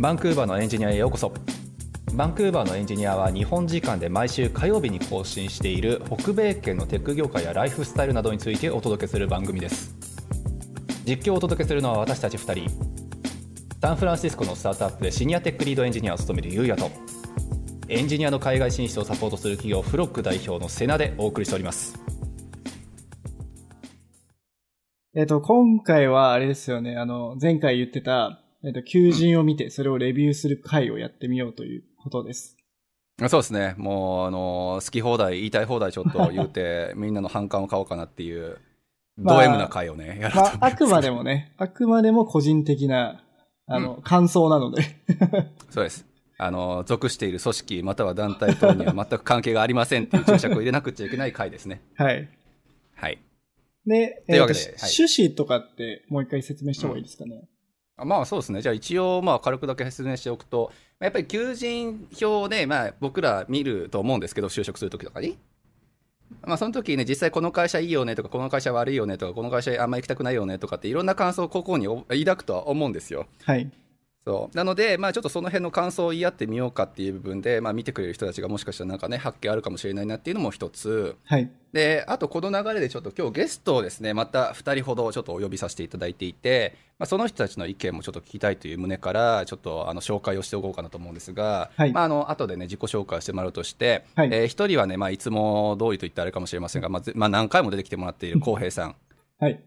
バンクーバーのエンジニアへようこそ。バンクーバーのエンジニアは日本時間で毎週火曜日に更新している北米圏のテック業界やライフスタイルなどについてお届けする番組です。実況をお届けするのは私たち2人。サンフランシスコのスタートアップでシニアテックリードエンジニアを務めるゆうやとエンジニアの海外進出をサポートする企業フロック代表のセナでお送りしております。えっ、と、今回はあれですよね、あの、前回言ってた、えっ、と、求人を見て、それをレビューする回をやってみようということです。そうですねもうあの好き放題言いたい放題ちょっと言うて みんなの反感を買おうかなっていうまあド M な回をね、やるとまあ、あくまでももね、あくまでも個人的な、あの、感想なので。そうですあの属している組織または団体等には全く関係がありませんっていう注釈を入れなくちゃいけない回ですねはい。はいで、というわけで趣旨とかってもう一回説明した方がいいですかね。あまあそうですね。じゃあ一応まあ軽くだけ説明しておくと、やっぱり求人票でまあ僕ら見ると思うんですけど、就職するときとかに。まあその時ね、実際この会社いいよねとか、この会社悪いよねとか、この会社あんま行きたくないよねとかっていろんな感想をここに抱くとは思うんですよ。はい。そう。なので、まあ、ちょっとその辺の感想を言い合ってみようかっていう部分で、まあ、見てくれる人たちがもしかしたらなんかね発見あるかもしれないなっていうのも一つ。はい。であとこの流れでちょっと今日ゲストをですねまた2人ほどちょっとお呼びさせていただいていて、まあ、その人たちの意見もちょっと聞きたいという旨からちょっとあの紹介をしておこうかなと思うんですが、はい。まあ、あの後でね自己紹介してもらうとして、はい。えー1人はね、まあ、いつも通りと言ったらあれかもしれませんが、まあぜまあ、何回も出てきてもらっている浩平さん。はい。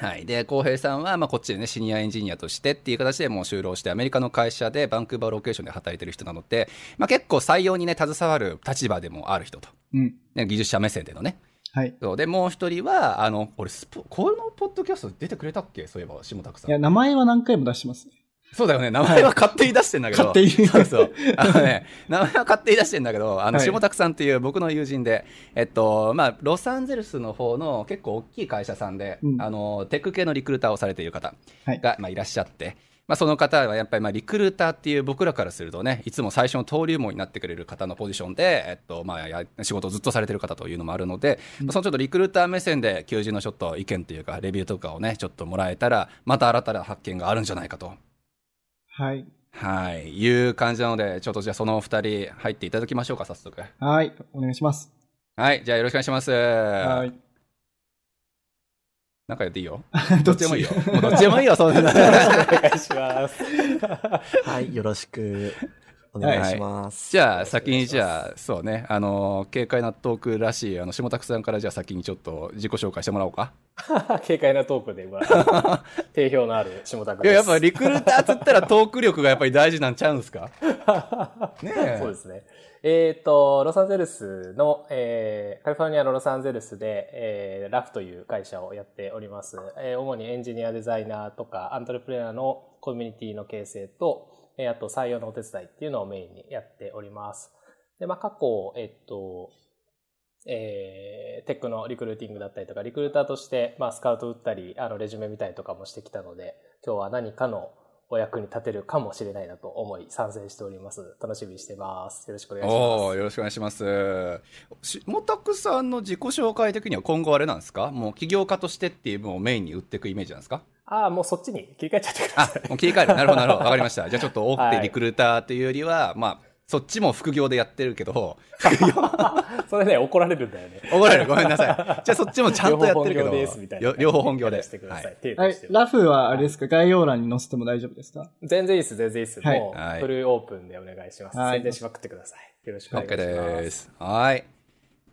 はい、で浩平さんは、まあ、こっちでねシニアエンジニアとしてっていう形でもう就労してアメリカの会社でバンクーバーロケーションで働いてる人なので、まあ、結構採用にね携わる立場でもある人と、うん。ね、技術者目線でのねはい。そうでもう一人はあの俺スポこのポッドキャスト出てくれたっけ？そういえば下拓さんいや、名前は何回も出してますね。そうだよね。名前。は勝手に出してんだけど、勝手に。そうそう。あのね 名前は勝手に出してんだけどあのはい。下拓さんっていう僕の友人で、えっとまあ、ロサンゼルスの方の結構大きい会社さんで、うん。あのテック系のリクルーターをされている方はい。が、まあ、いらっしゃって、まあ、その方はやっぱりまあリクルーターっていう僕らからするとねいつも最初の登竜門になってくれる方のポジションで、えっとまあ、や仕事をずっとされてる方というのもあるので、まあそのちょっとリクルーター目線で求人のちょっと意見というかレビューとかをねちょっともらえたらまた新たな発見があるんじゃないかと。はい。はい、いう感じなので、ちょっとじゃあそのお二人入っていただきましょうか、早速。はい。お願いします。はい、じゃあよろしくお願いします。はい。なんかやっていいよ？どどっちでもいいよ。もうどっちでもいいよ、そんな。お願いします。はい、よろしくお願いします。じゃあ先にじゃあ、そうね、あの、軽快なトークらしい、あの、下拓さんからじゃあ先にちょっと自己紹介してもらおうか。軽快なトークで、まあ、定評のある下田君いや、です。やっぱリクルーターっつったらトーク力がやっぱり大事なんちゃうんですか？ねえ。そうですね。えっ、と、ロサンゼルスの、えーカリフォルニアのロサンゼルスで、えーラフという会社をやっております。えー主にエンジニア、デザイナーとか、アントレプレナーのコミュニティの形成と、えーあと採用のお手伝いっていうのをメインにやっております。で、まあ、過去、えっと、えーテックのリクルーティングだったりとか、リクルーターとして、まあ、スカウト打ったり、あの、レジュメ見たりとかもしてきたので、今日は何かのお役に立てるかもしれないなと思い参戦しております。楽しみにしてます。よろしくお願いします。よろしくお願いします。下拓さんの自己紹介的には今後あれなんですか？もう起業家としてっていう分をメインに売っていくイメージなんですか？ああ、もうそっちに切り替えちゃってくだあさい。、もう切り替える。なるほど、なるほど。わかりました。じゃあちょっと大手はいリクルーターというよりは、まあ、そっちも副業でやってるけど、それね、怒られるんだよね。怒られる。ごめんなさい。じゃあそっちもちゃんとやってるけど、両方本業ですみたいなよ両方本業で。してください。はい。ラフはあれですか？概要欄に載せても大丈夫ですか？全然いいです、全然いいです。はいもはいうフルオープンでお願いします。はい宣伝しまくってください。よろしくお願い OK します。です。はい。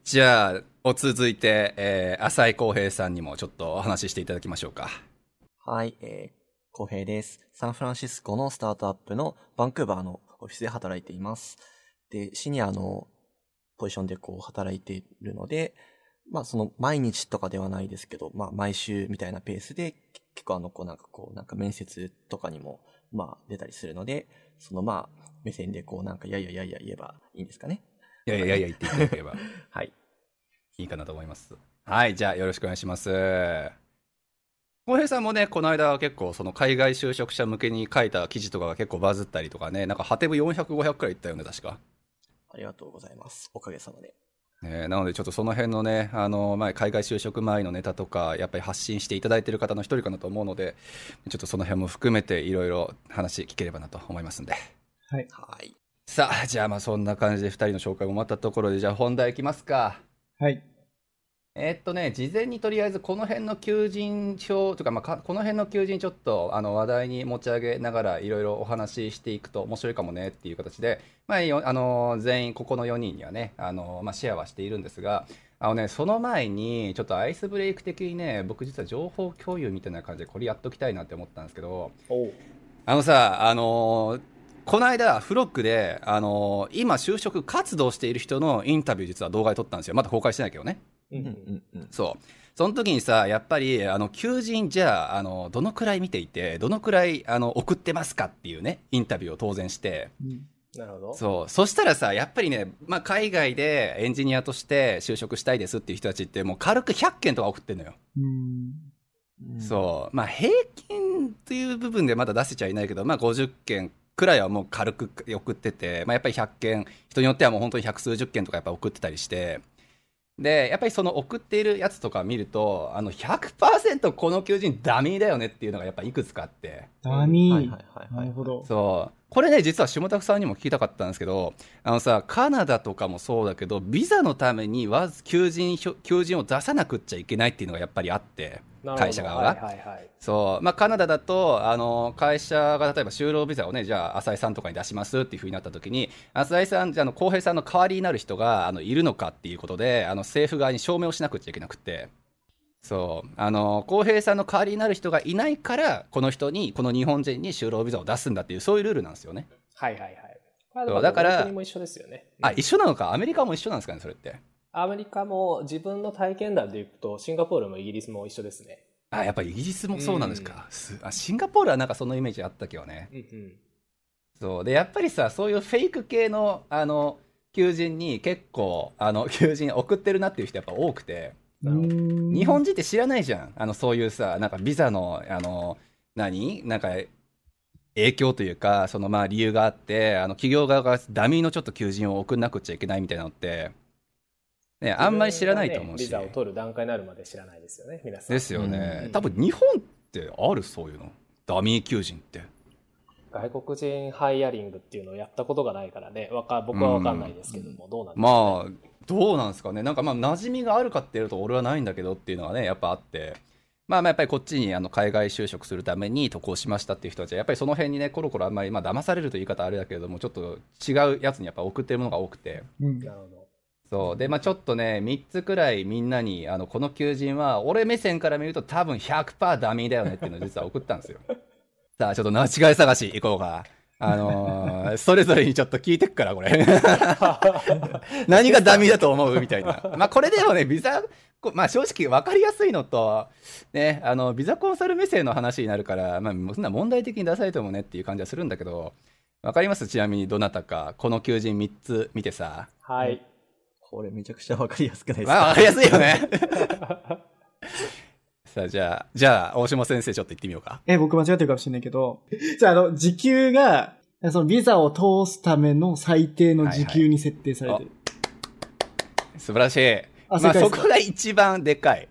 じゃあ、お続いて、えー、浅井康平さんにもちょっとお話ししていただきましょうか。はい、えー、浩平です。サンフランシスコのスタートアップのバンクーバーのオフィスで働いています。で、シニアのポジションでこう働いているので、まあその毎日とかではないですけど、まあ毎週みたいなペースで結構あのこうなんかこうなんか面接とかにもまあ出たりするので、そのまあ目線でこうなんかいやいやいやいや言えばいいんですかね。いやいやいやいや言っていただければ はい。いいかなと思います。はい、じゃあよろしくお願いします。浩平さんもね、この間は結構その海外就職者向けに書いた記事とかが結構バズったりとかね、なんかハテブ400、500くらいいったよね、確か。ありがとうございます。おかげさまで。ね、なのでちょっとその辺のね、あの、まあ、海外就職前のネタとか、やっぱり発信していただいている方の一人かなと思うので、ちょっとその辺も含めていろいろ話聞ければなと思いますんで。はい。はい。さあ、じゃあまあそんな感じで2人の紹介も終わったところで、じゃあ本題いきますか。はい。えーっとね、事前にとりあえずこの辺の求人票とか、まあか、この辺の求人ちょっとあの話題に持ち上げながらいろいろお話ししていくと面白いかもねっていう形で、まあ、よあの全員ここの4人にはねあの、まあ、シェアはしているんですがあの、ね、その前にちょっとアイスブレイク的にね僕実は情報共有みたいな感じでこれやっときたいなって思ったんですけどあのさあのこの間、フロックで、あの今、就職活動している人のインタビュー、実は動画で撮ったんですよ。まだ公開してないけどね。ううんんうんうん。そう。その時にさ、やっぱり、あの、求人じゃあ、あの、どのくらい見ていて、どのくらい、あの、送ってますかっていうね、インタビューを当然して、うんなるほど。そう。そしたらさ、やっぱりね、まあ、海外でエンジニアとして就職したいですっていう人たちって、もう軽く100件とか送ってんのよ。うん。そう。まあ、平均っていう部分でまだ出せちゃいないけど、まあ、50件くらいはもう軽く送ってて、まあ、やっぱり100件、人によってはもう本当に百数十件とかやっぱ送ってたりして、で、やっぱりその送っているやつとか見ると、あの、100%この求人ダミーだよねっていうのがやっぱいくつかあって、ダミー。はいはいはいはいなるほど。そう。これね、実は下田さんにも聞きたかったんですけど、あのさ、カナダとかもそうだけど、ビザのためにわず求人票、求人を出さなくっちゃいけないっていうのがやっぱりあって、会社側が。はいはいはい。そう。まあ、カナダだと、あの、会社が例えば就労ビザをね、じゃあ、浅井さんとかに出しますっていう風になった時に、浅井さん、じゃあ、あの、浩平さんの代わりになる人が、あの、いるのかっていうことで、あの、政府側に証明をしなくちゃいけなくて、そう。あの、浩平さんの代わりになる人がいないから、この人に、この日本人に就労ビザを出すんだっていう、そういうルールなんですよね。はいはいはい。まあだからどの国も一緒ですよね。あ、うん一緒なのか。アメリカも一緒なんですかね、それって。アメリカも自分の体験談でいくと、シンガポールもイギリスも一緒ですね。あ、やっぱりイギリスもそうなんですか。すあシンガポールはなんかそのイメージあったけどね。うんうん。そうでやっぱりさそういうフェイク系のあの求人に結構あの 求人送ってるなっていう人やっぱ多くて日本人って知らないじゃんあのそういうさなんかビザのあの何？なんか影響というかそのまあ理由があってあの企業側がダミーのちょっと求人を送んなくちゃいけないみたいなのって、ね、あんまり知らないと思うし、ねビザを取る段階になるまで知らないですよね、皆さん。ですよね、うん。多分日本ってあるそういうの？ダミー求人って。外国人ハイアリングっていうのをやったことがないからね、わか僕は分かんないですけども、どうなんですか、ね、まあどうなんですかね。なんかまあ馴染みがあるかっていうと俺はないんだけどっていうのはねやっぱあって。まあまあやっぱりこっちにあの海外就職するために渡航しましたっていう人たちはやっぱりその辺にねコロコロあんまりまあ騙されるという言い方あれだけれどもちょっと違うやつにやっぱ送ってるものが多くて。うん。なるほど。そうでまあちょっとね3つくらいみんなにあのこの求人は俺目線から見ると多分100%ダミーだよねっていうのを実は送ったんですよ さあちょっと間違い探し行こうかあのーそれぞれにちょっと聞いてくからこれ 何がダミーだと思うみたいな。まあこれでもね、ビザ、まあ正直分かりやすいのと、ね、あの、ビザコンサル目線の話になるから、まあそんな問題的に出されてもねっていう感じはするんだけど、分かります？ちなみにどなたか、この求人3つ見てさ。はい。これめちゃくちゃわかりやすくないですか？まあ分かりやすいよね。さあじゃあ、じゃあ、大島先生ちょっと言ってみようか。え、僕間違ってるかもしれないけど、じゃあ、あの、時給が、そのビザを通すための最低の時給に設定されてる。素晴らしい。あまあそこが一番でかい。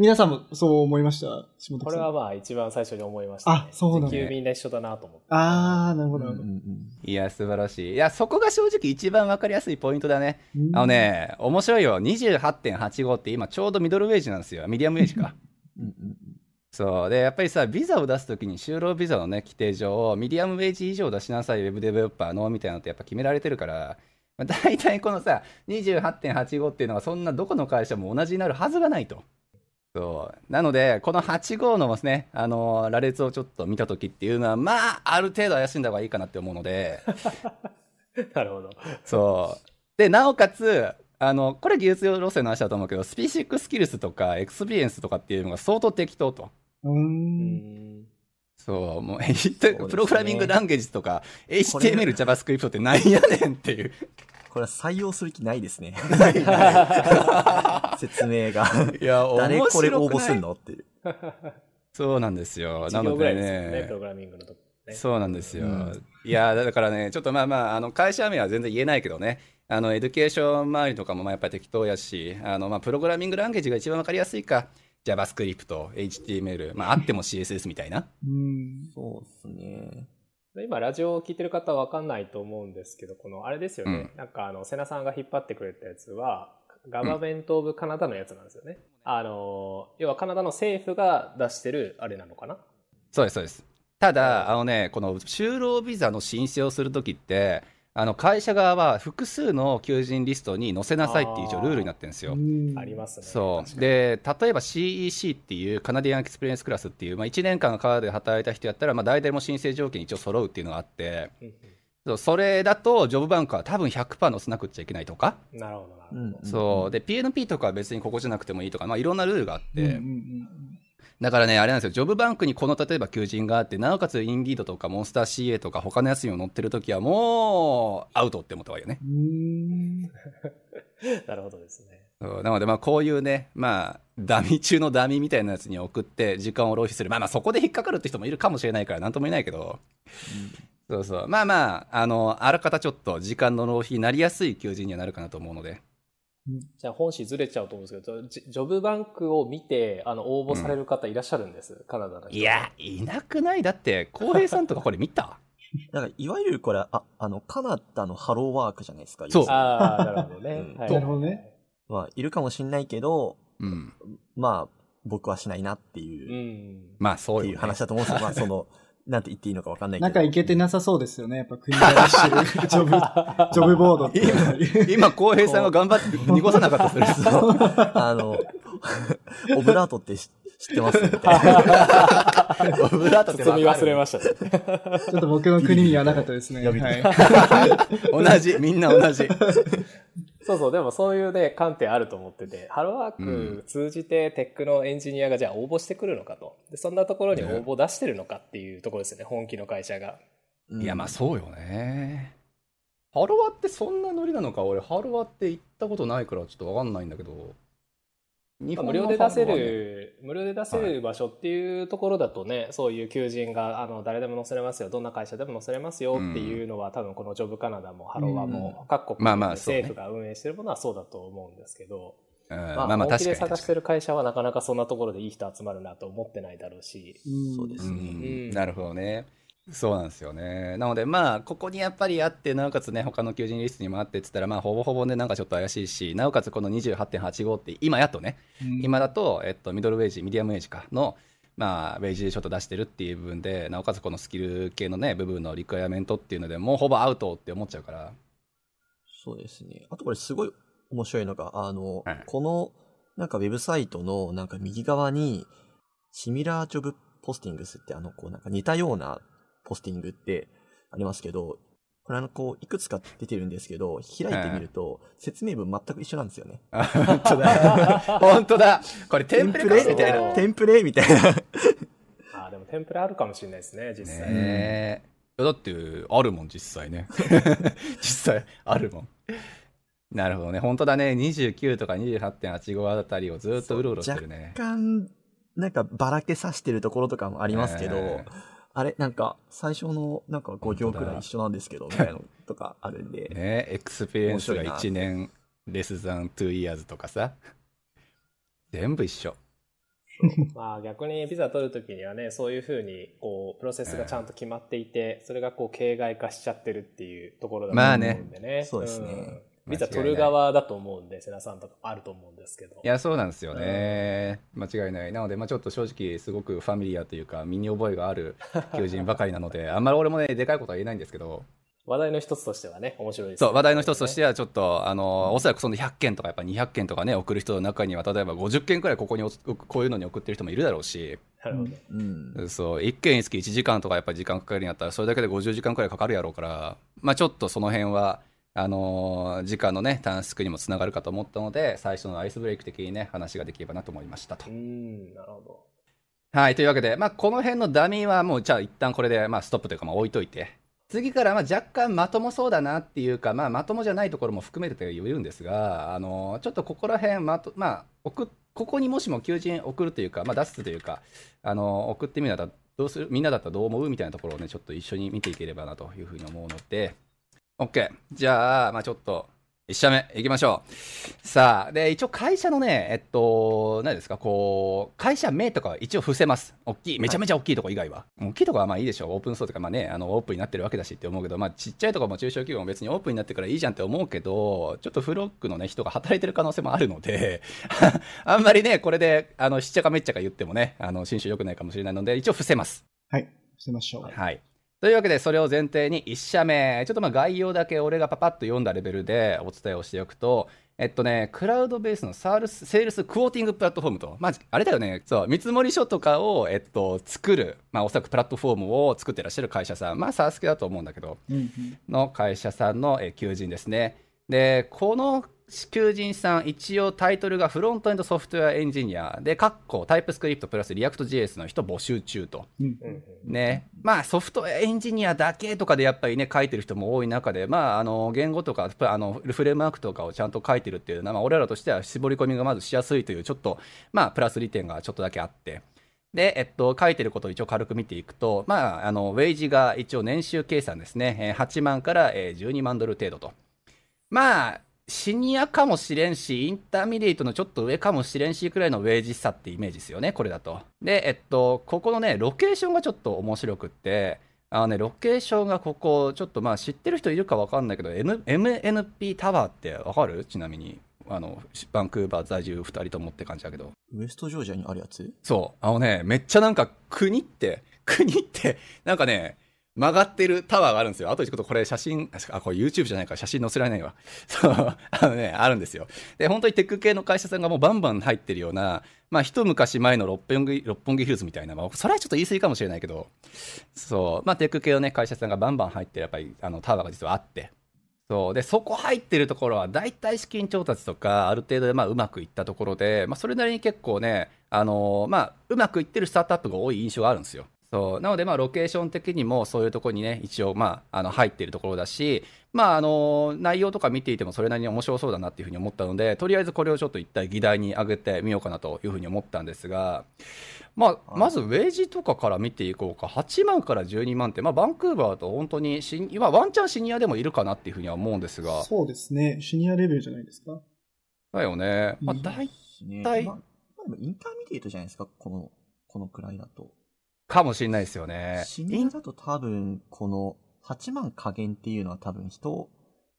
皆さんもそう思いました？下田さんこれはまあ一番最初に思いました、あそうなんだ時給みんな一緒だなと思って。あー、なるほど。うんうんいや、素晴らしい。いや、そこが正直一番分かりやすいポイントだね。うんあのね、面白いよ。28.85って今ちょうどミドルウェージなんですよ。ミディアムウェージか。うんうんそう。で、やっぱりさ、ビザを出すときに就労ビザのね、規定上、ミディアムウェージ以上出しなさい、ウェブデベロッパーの、みたいなのってやっぱ決められてるから、まあ、大体このさ、28.85っていうのはそんなどこの会社も同じになるはずがないと。そう。なので、この85のね、あの羅列をちょっと見たときっていうのは、まあ、ある程度怪しんだ方がいいかなって思うので、なるほど。そう。で、なおかつ、あの、これ技術路線の話だと思うけど、 specific skills とか experience とかっていうのが相当適当と。うー。うんん。そう、もう、すね programming language とか、HTML、JavaScript ってなんやねんっていう。これは採用する気ないですね。説明が。いや、誰やねんこれ応募すんのっていう。そうなんですよ。なのでね、ねプログラミングのとこね。そうなんですよ。うんいや、だからね、ちょっとまあまあ、あの、会社名は全然言えないけどね、あの education 周りとかもまあやっぱり適当やしあのまあ programming language が一番わかりやすいか JavaScript、HTML、まあ、あっても CSS みたいな。うん。そうですね。今、ラジオを聞いてる方は分かんないと思うんですけど、この、あれですよね。うんなんか、あの、瀬名さんが引っ張ってくれたやつは、ガバメント・オブ・カナダのやつなんですよね。あの、要はカナダの政府が出してる、あれなのかな？そうです、そうです。ただ、あのね、この就労ビザの申請をするときって、あの会社側は複数の求人リストに載せなさいっていう一応ルールになってるんですよ。うん。ありますね。そう。で例えば CEC っていうカナディアンエクスペリエンスクラスっていう、まあ、1年間カナダで働いた人やったら、まあ、大体も申請条件一応揃うっていうのがあって。うんそう。それだとジョブバンクは多分100%載せなくっちゃいけないとか、うんなるほど、なるほど。うん。そう。で PNP とかは別にここじゃなくてもいいとか、まあ、いろんなルールがあって、うんうんうんだからねあれなんですよジョブバンクにこの例えば求人があってなおかつインディードとかモンスター CA とか他のやつにも載ってるときはもうアウトって思った方がいいよね。うん。なるほどですね。なので、まあ、こういうね、まあ、ダミ中のダミみたいなやつに送って、時間を浪費する。まあまあ、そこで引っかかるって人もいるかもしれないから、なんとも言えないけど、そうそう。まあまあ、あの、あらかたちょっと時間の浪費になりやすい求人にはなるかなと思うので。じゃあ本誌ずれちゃうと思うんですけど、ジジョブバンクを見て、あの、応募される方いらっしゃるんです、カナダの人。いや、いなくない？だって、浩平さんとかこれ見た？なんか、いわゆるこれ、あ、あの、カナダのハローワークじゃないですか。そうああ、なるほどね。うんはいなるほどね。まあ、いるかもしんないけど、うん。まあ、僕はしないなってういう、ん。まあ、そういうね。話だと思うんですよ。まあ、その、なんて言っていいのかわかんないけど。なんかいけてなさそうですよね。やっぱ国が出してる ジョブ、ジョブボードっていうのに。今、浩平さんが頑張って濁さなかった それ。あの、オブラートって知知ってます？みたいな。オブラートって包み忘れまましたね。ちょっと僕の国にはなかったですね。はい。同じ、みんな同じ。そうそう、でもそういうね、観点あると思ってて、ハローワーク通じてテックのエンジニアがじゃあ応募してくるのかと。で、そんなところに応募出してるのかっていうところですよね、本気の会社が。いや、まあそうよね。ハロワってそんなノリなのか？俺、ハロワって行ったことないからちょっとわかんないんだけど。無料で出せる、無料で出せる場所っていうところだとね、そういう求人が、あの、誰でも載せれますよ、どんな会社でも載せれますよっていうのは、多分このジョブカナダもハロワも各国まあまあそうね。政府が運営してるものはそうだと思うんですけど、うん。まあ、まあまあ本気で確探してる会社はなかなかそんなところでいい人集まるなと思ってないだろうし、そうでに。すね。うん。なるほどね。そうなんですよね。なのでまあ、ここにやっぱりあって、なおかつね、他の求人リストにもあってって言ったら、まあ、ほぼほぼね、なんかちょっと怪しいし、なおかつこの28.85って、今やっとね、うん今だと、えっと、ミドルウェイジ、ミディアムウェイジかの、まあ、ウェイジでちょっと出してるっていう部分で、なおかつこのスキル系のね、部分のリクエアメントっていうので、もうほぼアウトって思っちゃうから、そうですね。あとこれすごい面白いのが、あの、はいこの、なんかウェブサイトのなんか右側に、シミラージョブポスティングスってあの、こうなんか似たようなポスティングってありますけど、これあの、こう、いくつか出てるんですけど、開いてみると、説明文全く一緒なんですよね。あ本当だ。本当だ。これテンプレ？かみたいな。テンプレ？みたいな。ああ、でもテンプレあるかもしれないですね、実際。ねだって、あるもん、実際ね。実際、あるもん。なるほどね。本当だね。29とか28.85あたりをずっとうろうろしてるね。若干、なんかばらけさしてるところとかもありますけど、えあれ、なんか、最初のなんか5行くらい一緒なんですけど、みたいなのとかあるんで、ね experience が面白い1年、 less than 2 years とかさ。全部一緒。まあ逆にビザ取るときにはね、そういうふうに、こう、プロセスがちゃんと決まっていて、それがこう、形骸化しちゃってるっていうところだと思うんでね。そうですねんビザ取る側だと思うんで、瀬名さんとかあると思うんですけど。いや、そうなんですよね。間違いない。なので、まあちょっと正直、すごくファミリアというか、身に覚えがある求人ばかりなので、あんまり俺もね、でかいことは言えないんですけど、話題の一つとしてはね、面白いです、そう、話題の一つとしては、ちょっと、あの、おそらくその100件とか、やっぱ200件とかね、送る人の中には、例えば50件くらいここにおこういうのに送ってる人もいるだろうし、なるほど。うん。そう、1件につき1時間とかやっぱり時間かかるんやったら、それだけで50時間くらいかかるやろうから、まあちょっとその辺は、あのー時間のね、短縮にもつながるかと思ったので、最初のアイスブレイク的にね、話ができればなと思いましたとう。ん、なるほど。はい、というわけで、まあこの辺のダミーはもう、じゃあ一旦これで、まあストップというか、まあ置いといて、次からまあ若干まともそうだなっていうか、まあまともじゃないところも含めてと言えるんですが、あのーちょっとここら辺、まと、まあ、送っここにもしも求人送るというか、まあ、出すというか、あのー送ってみたらどうする、みんなだったらどう思うみたいなところをね、ちょっと一緒に見ていければなというふうに思うので、OK。じゃあ、まあちょっと、1社目行きましょう。さあ、で、一応会社のね、えっと、何ですか、こう、会社名とかは一応伏せます。大きい、めちゃめちゃ大きいとこ以外は。大きいとこはまあいいでしょう。オープンソースとか、まあね、あの、オープンになってるわけだしって思うけど、まあちっちゃいとこも中小企業も別にオープンになってからいいじゃんって思うけど、ちょっとフロックのね、人が働いてる可能性もあるので、あんまりね、これで、あの、しっちゃかめっちゃか言ってもね、あの、新種良くないかもしれないので、一応伏せます。はい。伏せましょう。はい。というわけで、それを前提に1社目、ちょっとまあ概要だけ俺がパパッと読んだレベルでお伝えをしておくと、えっとね、クラウドベースの sales, sales quoting platform と、まあ、あれだよね、そう、見積書とかを、えっと、作る、まあ、おそらくプラットフォームを作ってらっしゃる会社さん、まあ、 SaaS 系だと思うんだけど、うんうん。の会社さんのえー求人ですね。で、この求人さん、一応タイトルがフロントエンドソフトウェアエンジニアで、カッコタイプスクリプトプラスリアクト JS の人募集中と。ね、まあソフトウェアエンジニアだけとかでやっぱりね書いてる人も多い中で、まあ、あの言語とかあのフレームワークとかをちゃんと書いてるっていうのは、まあ、俺らとしては絞り込みがまずしやすいというちょっと、まあ、プラス利点がちょっとだけあって。で、えっと、書いてることを一応軽く見ていくと、まあ、あの、ウェイジが一応年収計算ですね、えー8万からえー12万ドル程度と。まあ、シニアかもしれんし、 intermediate のちょっと上かもしれんしくらいのウェイジ差ってイメージですよね、これだと。で、えっと、ここのね、ロケーションがちょっと面白くって、あのね、ロケーションがここ、ちょっとまあ知ってる人いるかわかんないけど、MNP タワーってわかる？ちなみに。あの、バンクーバー在住2人ともって感じだけど。ウエストジョージアにあるやつ？そう。あのね、めっちゃなんか国って、国って、なんかね、曲がってるタワーがあるんですよ。あとちょっとこれ写真、あ、これ YouTube じゃないから写真載せられないわ。そう、あのね、あるんですよ。で、本当にテック系の会社さんがもうバンバン入ってるような、まあ一昔前の六本木、六本木ヒルズみたいな、まあそれはちょっと言い過ぎかもしれないけど、そう、まあテック系のね、会社さんがバンバン入ってるやっぱりあのタワーが実はあって、そうでそこ入ってるところは大体資金調達とかある程度でまあうまくいったところで、まあ、それなりに結構ね、あのーまあ、うまくいってるスタートアップが多い印象があるんですよ。そうなので、まあ、ロケーション的にもそういうところにね、一応、まあ、あの入っているところだし、まあ、あの内容とか見ていてもそれなりに面白そうだなっていうふうに思ったので、とりあえずこれをちょっと一体議題に上げてみようかなというふうに思ったんですが、まあ、まずウェージとかから見ていこうか、8万から12万って、まあ、バンクーバーだと本当にシニ、まあ、ワンチャンシニアでもいるかなっていうふうには思うんですが、そうですね。シニアレベルじゃないですか。だよね。まあ、うん大ね大まあ、 intermediate じゃないですか、この、このくらいだと。かもしれないですよね。シニアだと多分、この8万加減っていうのは多分人、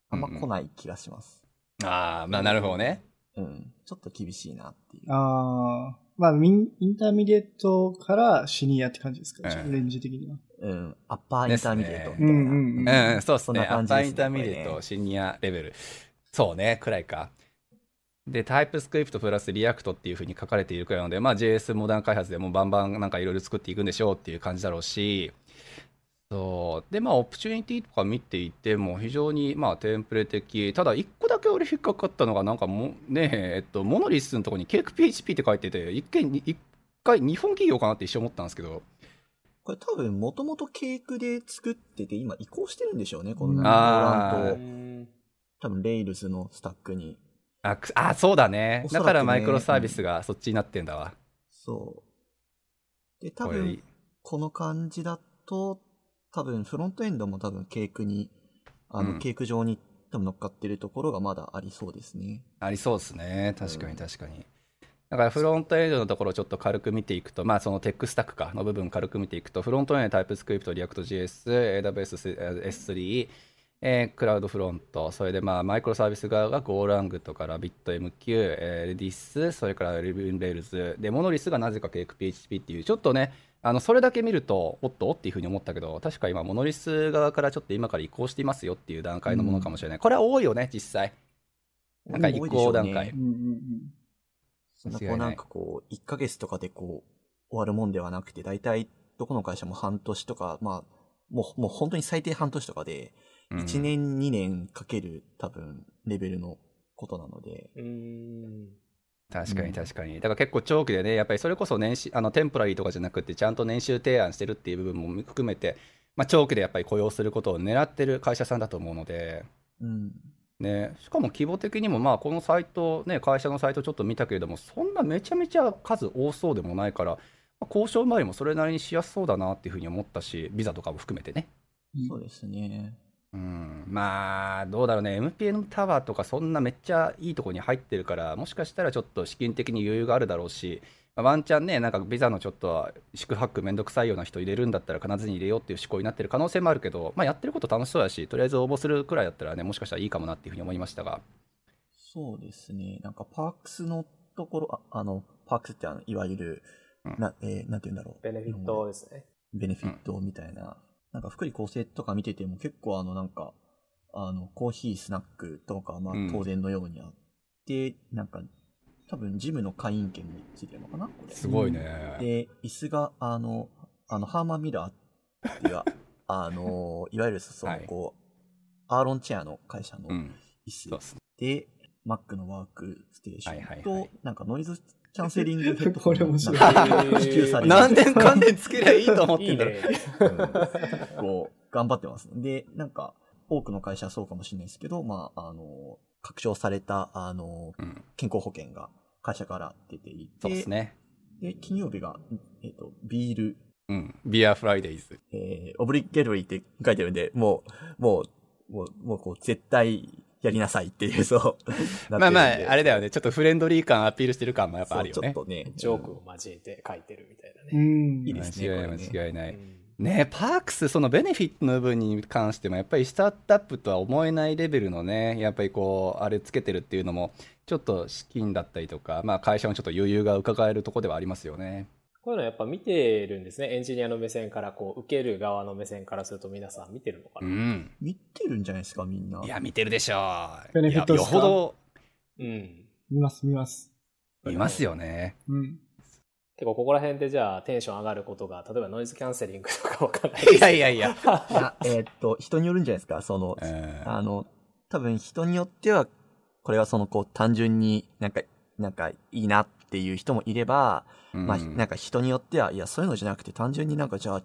あんま来ない気がします。ああ、まあ、なるほどね。うん。ちょっと厳しいなっていう。ああ、まあ、ミン intermediate からシニアって感じですか、うんレンジ的には。うん。 upper intermediate みたいな。うんうんうん、うん、そうですそんね。アッパな感じですねー intermediィエット、シニアレベル。そうね、くらいか。で、 TypeScript プラス React っていうふうに書かれているくらいなので、まあ、JS モダン開発でもバンバンなんかいろいろ作っていくんでしょうっていう感じだろうし、そう。で、まあ、 opportunity とか見ていても、非常に、まあ、テンプレ的。ただ、一個だけ俺引っかかったのが、なんかも、ねえ、えっと、モノリスのところにケーク PHP って書いてて、一見、一回、日本企業かなって一瞬思ったんですけど、これ多分、もともとケークで作ってて、今移行してるんでしょうね、このうんモあーランと、多分、レイルズのスタックに。あ、くあそうだねだからマイクロサービスがそっちになってんだわ。そう。で、多分、この感じだと、多分、フロントエンドも多分、ケークに、あの、うんケーク上に多分乗っかってるところがまだありそうですね。ありそうですね。確かうんに確かに。だからフロントエンドのところをちょっと軽く見ていくと、まあその tech stack かの部分軽く見ていくと、フロントエンドタイプスクリプト、リアクト JS、AWS S3、えー CloudFront、それでまあマイクロサービス側が GoLang とか RabbitMQ、えー、Redis、それから Rails、で、モノリスがなぜか CakePHP っていう、ちょっとね、あのそれだけ見ると、おっと？っていうふうに思ったけど、確か今、モノリス側からちょっと今から移行していますよっていう段階のものかもしれない。これは多いよね、実際。なんか移行段階。うね。うんうんなんかこう、1ヶ月とかでこう、終わるもんではなくて、大体、どこの会社も半年とか、まあ、もう、もう本当に最低半年とかで、うん1年、2年かける多分、レベルのことなので、うん。確かうんに確かに。だから結構長期でね、やっぱりそれこそ年収、あの、テンポラリーとかじゃなくて、ちゃんと年収提案してるっていう部分も含めて、まあ、長期でやっぱり雇用することを狙ってる会社さんだと思うので、うん。ね、しかも規模的にも、まあ、このサイト、ね、会社のサイトちょっと見たけれども、そんなめちゃめちゃ数多そうでもないから、まあ交渉周りもそれなりにしやすそうだなっていうふうに思ったし、ビザとかも含めてね。そうですね。うん、まあ、どうだろうね、MPN タワーとか、そんなめっちゃいいとこに入ってるから、もしかしたらちょっと資金的に余裕があるだろうし、まあワンチャンね、なんかビザのちょっと宿泊めんどくさいような人入れるんだったら、必ずに入れようっていう思考になってる可能性もあるけど、まあ、やってること楽しそうだし、とりあえず応募するくらいだったらね、もしかしたらいいかもなっていうふうに思いましたが、そうですね。なんかパークスのところ、ああの、パークスってあの、いわゆる、うんな、えーなんて言うんだろう。ベネフィットですね。ベネフィットみたいな。なんか福利厚生とか見てても結構あのなんか、あの、コーヒー、スナックとか、まあうん。当然のようにあって、なんか、多分ジムの会員権もついてるのかなこれ。すごいね。で、椅子が、あの、あの、ハーマンミラーっていう、あの、いわゆるその、はい。こう、アーロンチェアの会社のうん、椅子そうっすで、Mac のワークステーションと、はいはいはい。なんかノイズキャンセリング ヘッドこれ面白い。支給される。何年関連つけりゃいいと思ってんだろ。こう、頑張ってます。で、なんか、多くの会社はそうかもしれないですけど、まあ、あの、拡張された、あの、うん、健康保険が会社から出ていて、そうですね。で、金曜日が、えっ、と、ビール、うん、ビアフライデイズ。えー、オブリゲトリーって書いてるんで、もう、もう、もう、もうこう、絶対やりなさいっていう、そう。まあまあ、あれれだよね、ちょっとフレンドリー感アピールしてる感もやっぱあるよねちょっ。とね、ジョークを交えて書いてるみたいなうね。ん。いいですね間違いない、間違いない。うんねパークス、そのベネフィットの部分に関しても、やっぱりスタートアップとは思えないレベルのね、やっぱりこう、あれつけてるっていうのも、ちょっと資金だったりとか、まあ会社のちょっと余裕が伺えるところではありますよね。こういうのやっぱ見てるんですね。エンジニアの目線から、こう、受ける側の目線からすると皆さん見てるのかうな。ん。見てるんじゃないですか、みんな。いや、見てるでしょう。ベネフィットいやよほどうん。見ます、見ます。いますよね。うん。結構ここら辺でじゃあテンション上がることが、例えばノイズキャンセリングとかわかんないいやいやいや。いや、えーっと、人によるんじゃないですか、その、うんあの、多分人によっては、これはその、こう、単純になんか、なんかいいなっていう人もいれば、まあ、なんか人によっては、いや、そういうのじゃなくて、単純になんか、じゃあ、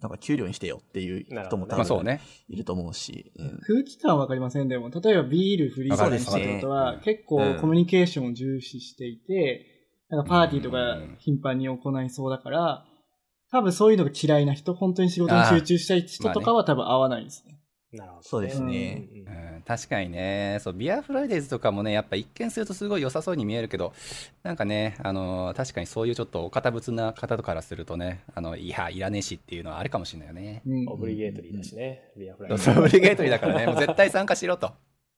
なんか給料にしてよっていう人も多分。いると思うし、うん。空気感わかりません。でも、例えばビールフリーザーにしたってことは、結構コミュニケーションを重視していて、なんかパーティーとかうん頻繁に行いそうだから、多分そういうのが嫌いな人、本当に仕事に集中したい人とかは多分合わないですね。なるほど、そうですね。うんうん。うん確かにね、そう、 Beer Fridays とかもね、やっぱ一見するとすごい良さそうに見えるけど、なんかね、あの確かにそういうちょっとお堅物な方からするとね、あの、いや、いらねえしっていうのはあるかもしれないよね。うん。 obligatory だしね、 Beer Fri そうそう、 obligatory だからね、もう絶対参加しろと。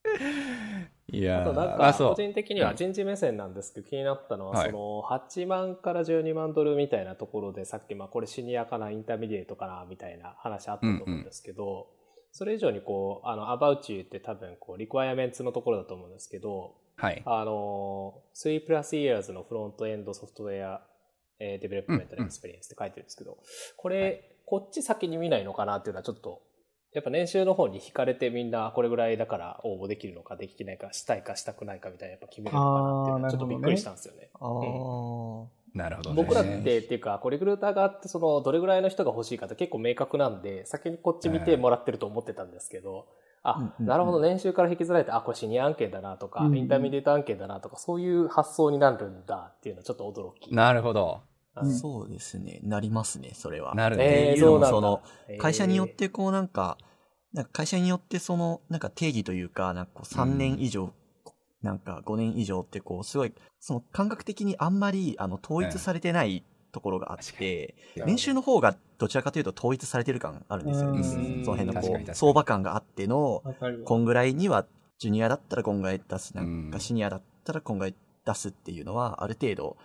いやあとなんか。個人的には人事目線なんですけど、気になったのは、はい。その、8万から12万ドルみたいなところで、さっき、まあ、これシニアかな、インターミディエイトかな、みたいな話あったと思うんですけど、それ以上にこう、あの、アバウトって多分、こう、 requirements のところだと思うんですけど、はい。あの、3 plus years の front-end software、えー development experience って書いてるんですけど、これ、こっち先に見ないのかなっていうのはちょっと、やっぱ年収の方に惹かれてみんなこれぐらいだから応募できるのかできないかしたいかしたくないかみたいなやっぱ決めるのかなっていうのはちょっとびっくりしたんですよね。あーなるほどね。僕らってっていうか、こうリクルーターがあってそのどれぐらいの人が欲しいかって結構明確なんで、先にこっち見てもらってると思ってたんですけど、あ、うんうんうんなるほど、年収から引きずられて、あ、これシニア案件だなとか、うんうん intermediate 案件だなとか、そういう発想になるんだっていうのはちょっと驚き。なるほど。うんそうですね。なりますね、それは。なるね。えー、っていうのそその、えー会社によってこうなんか、なんか会社によってその、なんか定義というか、なんかこう3年以上、なんか5年以上ってこう、すごい、その感覚的にあんまり、あの、統一されてないところがあって、うん。年収の方がどちらかというと統一されてる感あるんですよ。ね。うん。その辺のこう、相場感があっての。こんぐらいには、ジュニアだったらこんぐらい出す、なうん。んかシニアだったらこんぐらい出すっていうのは、ある程度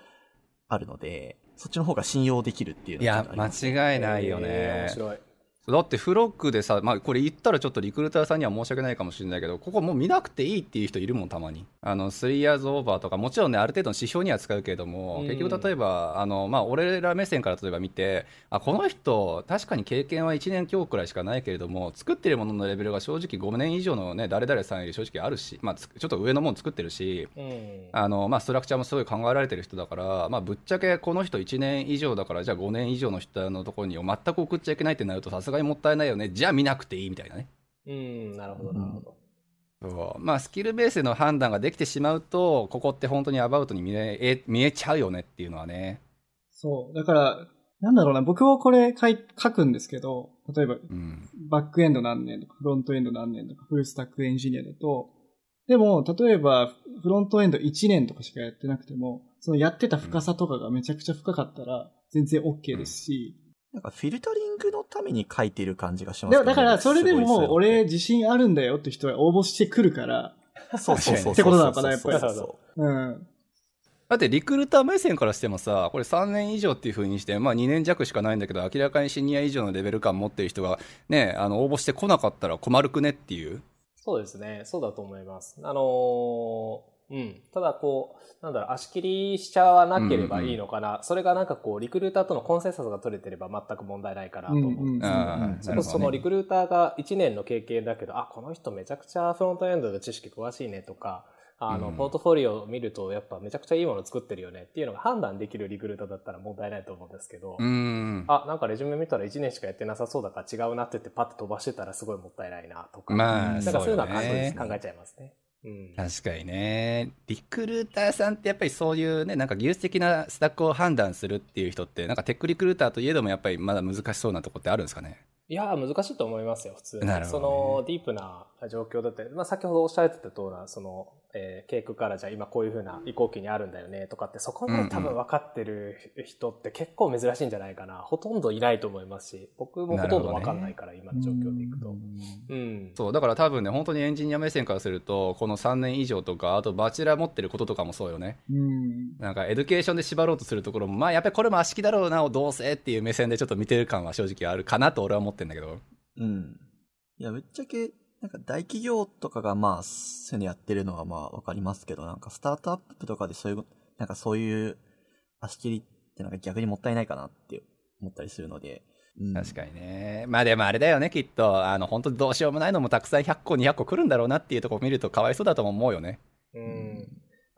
あるので、そっちの方が信用できるっていういやのはちょっとあります間違いないよね、えー面白い。だってフロックでさ、まあ、これ言ったらちょっとリクルーターさんには申し訳ないかもしれないけどここもう見なくていいっていう人いるもんたまにあの3 years over とかもちろんねある程度の指標には使うけれども、うん結局例えばあの、まあ、俺ら目線から例えば見てあこの人確かに経験は1年強くらいしかないけれども作ってるもののレベルが正直5年以上のね誰々さんより正直あるし、まあ、つちょっと上のもの作ってるしうん。あのまあ、ストラクチャーもすごい考えられてる人だから、まあ、ぶっちゃけこの人1年以上だからじゃあ5年以上の人のところに全く送っちゃいけないってなるとさすがにもったいないよねじゃあ見なくていいみたいなねうん、なるほど、なるほど。そうまあ、スキルベースでの判断ができてしまうとここって本当にアバウトに見ええ見えちゃうよねっていうのはね、そう。だから、なんだろうな、僕もこれ書い書くんですけど、例えば、うん、バックエンド何年とか、フロントエンド何年とか、フルスタックエンジニアだと、でも、例えば、フロントエンド1年とかしかやってなくても、そのやってた深さとかがめちゃくちゃ深かったら、全然 OK ですし。なんかフィルタリングのために書いてる感じがしますでもだから、それでも、俺自信あるんだよって人は応募してくるから、そうそうそう。ってことなのかなやっぱりそうそうそううん。だってリクルーター目線からしてもさこれ3年以上っていう風にして、まあ、2年弱しかないんだけど明らかにシニア以上のレベル感持ってる人がねあの応募してこなかったら困るくねっていうそうですね。そうだと思います。あのーうん。ただこう、なんだろう、足切りしちゃわなければいいのかな。それがなんかこう、リクルーターとのコンセンサスが取れてれば全く問題ないかなと思う。うんうんあーそこそのリクルーターが1年の経験だけど、あ、この人めちゃくちゃフロントエンドの知識詳しいねとか、あの、うんポートフォリオを見るとやっぱめちゃくちゃいいもの作ってるよねっていうのが判断できるリクルーターだったら問題ないと思うんですけど、うーんあ、なんかレジュメ見たら1年しかやってなさそうだから違うなって言ってパッと飛ばしてたらすごいもったいないなとか、まあなんかそういうのは考えちゃいますね。うん。確かにね。リクルーターさんってやっぱりそういうねなんか技術的なスタックを判断するっていう人ってなんかテックリクルーターといえどもやっぱりまだ難しそうなとこってあるんですかね。いやー、難しいと思いますよ、普通ね。その、ディープな状況だったり、まあ、先ほどおっしゃられてた通りな、その、えー、ケークからじゃあ今こういうふうな移行期にあるんだよねとかって、そこまで多分分かってる人って結構珍しいんじゃないかな。ほとんどいないと思いますし、僕もほとんど分かんないから、今の状況でいくと。うん。そうだから多分ね本当にエンジニア目線からするとこの3年以上とかあと bachelor 持ってることとかもそうよねうん。なんか education で縛ろうとするところもまあやっぱりこれも足切りだろうなおどうせっていう目線でちょっと見てる感は正直あるかなと俺は思ってるんだけどうん。いや、ぶっちゃけ、なんか大企業とかがまあ、そういうのやってるのはまあわかりますけど、なんかスタートアップとかでそういう、なんかそういう足切りってなんか逆にもったいないかなって思ったりするので。うん、確かにねまあでもあれだよねきっとあの本当にどうしようもないのもたくさん100個200個来るんだろうなっていうところを見るとかわいそうだとも思うよねうん。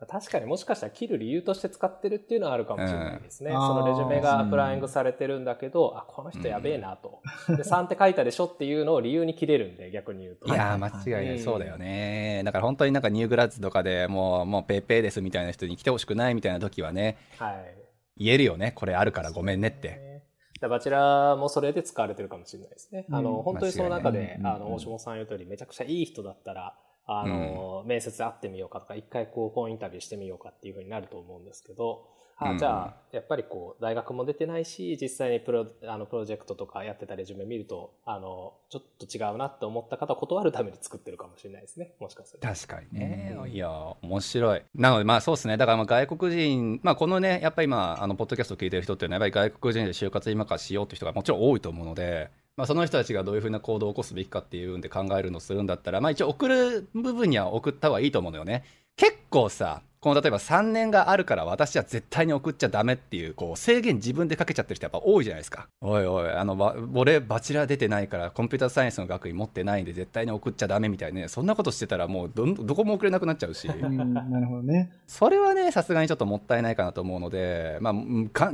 確かにもしかしたら切る理由として使ってるっていうのはあるかもしれないですね。うんそのレジュメが applying されてるんだけど、あ、この人やべえなと。で、3って書いたでしょっていうのを理由に切れるんで、逆に言うと。いやー間はい違いない、うんそうだよねだから本当になんか new grads とかでもうもうペイペイですみたいな人に来てほしくないみたいな時はねはい。言えるよねこれあるからごめんねってバチェラーもそれで使われてるかもしれないですね。あうの、ん本当にその中で、あの、大下さん言う通り、めちゃくちゃいい人だったら、あの、面接会ってみようかとか、一回こう、フォンインタビューしてみようかっていうふうになると思うんですけど、あうん。じゃあ、やっぱりこう、大学も出てないし、実際にプロ、あの、プロジェクトとかやってたレジュメ見ると、あの、ちょっと違うなって思った方を断るために作ってるかもしれないですね。もしかすると。確かにね、うん。いや面白い。なのでまあそうですね。だからまあ外国人まあこのねやっぱり今あのポッドキャストを聞いてる人っていうのはやっぱり外国人で就活今からしようっていう人がもちろん多いと思うのでまあ、その人たちがどういうふうな行動を起こすべきかっていうんで考えるのをするんだったら、まあ、一応送る部分には送った方がいいと思うのよね。結構さこの例えば3年があるから私は絶対に送っちゃダメっていうこう制限自分でかけちゃってる人やっぱ多いじゃないですか。おいおいあのば俺バチェラー出てないからコンピューターサイエンスの学位持ってないんで絶対に送っちゃダメみたいなねそんなことしてたらもうどんどこも送れなくなっちゃうしうん、なるほどね。それはねさすがにちょっともったいないかなと思うのでまあ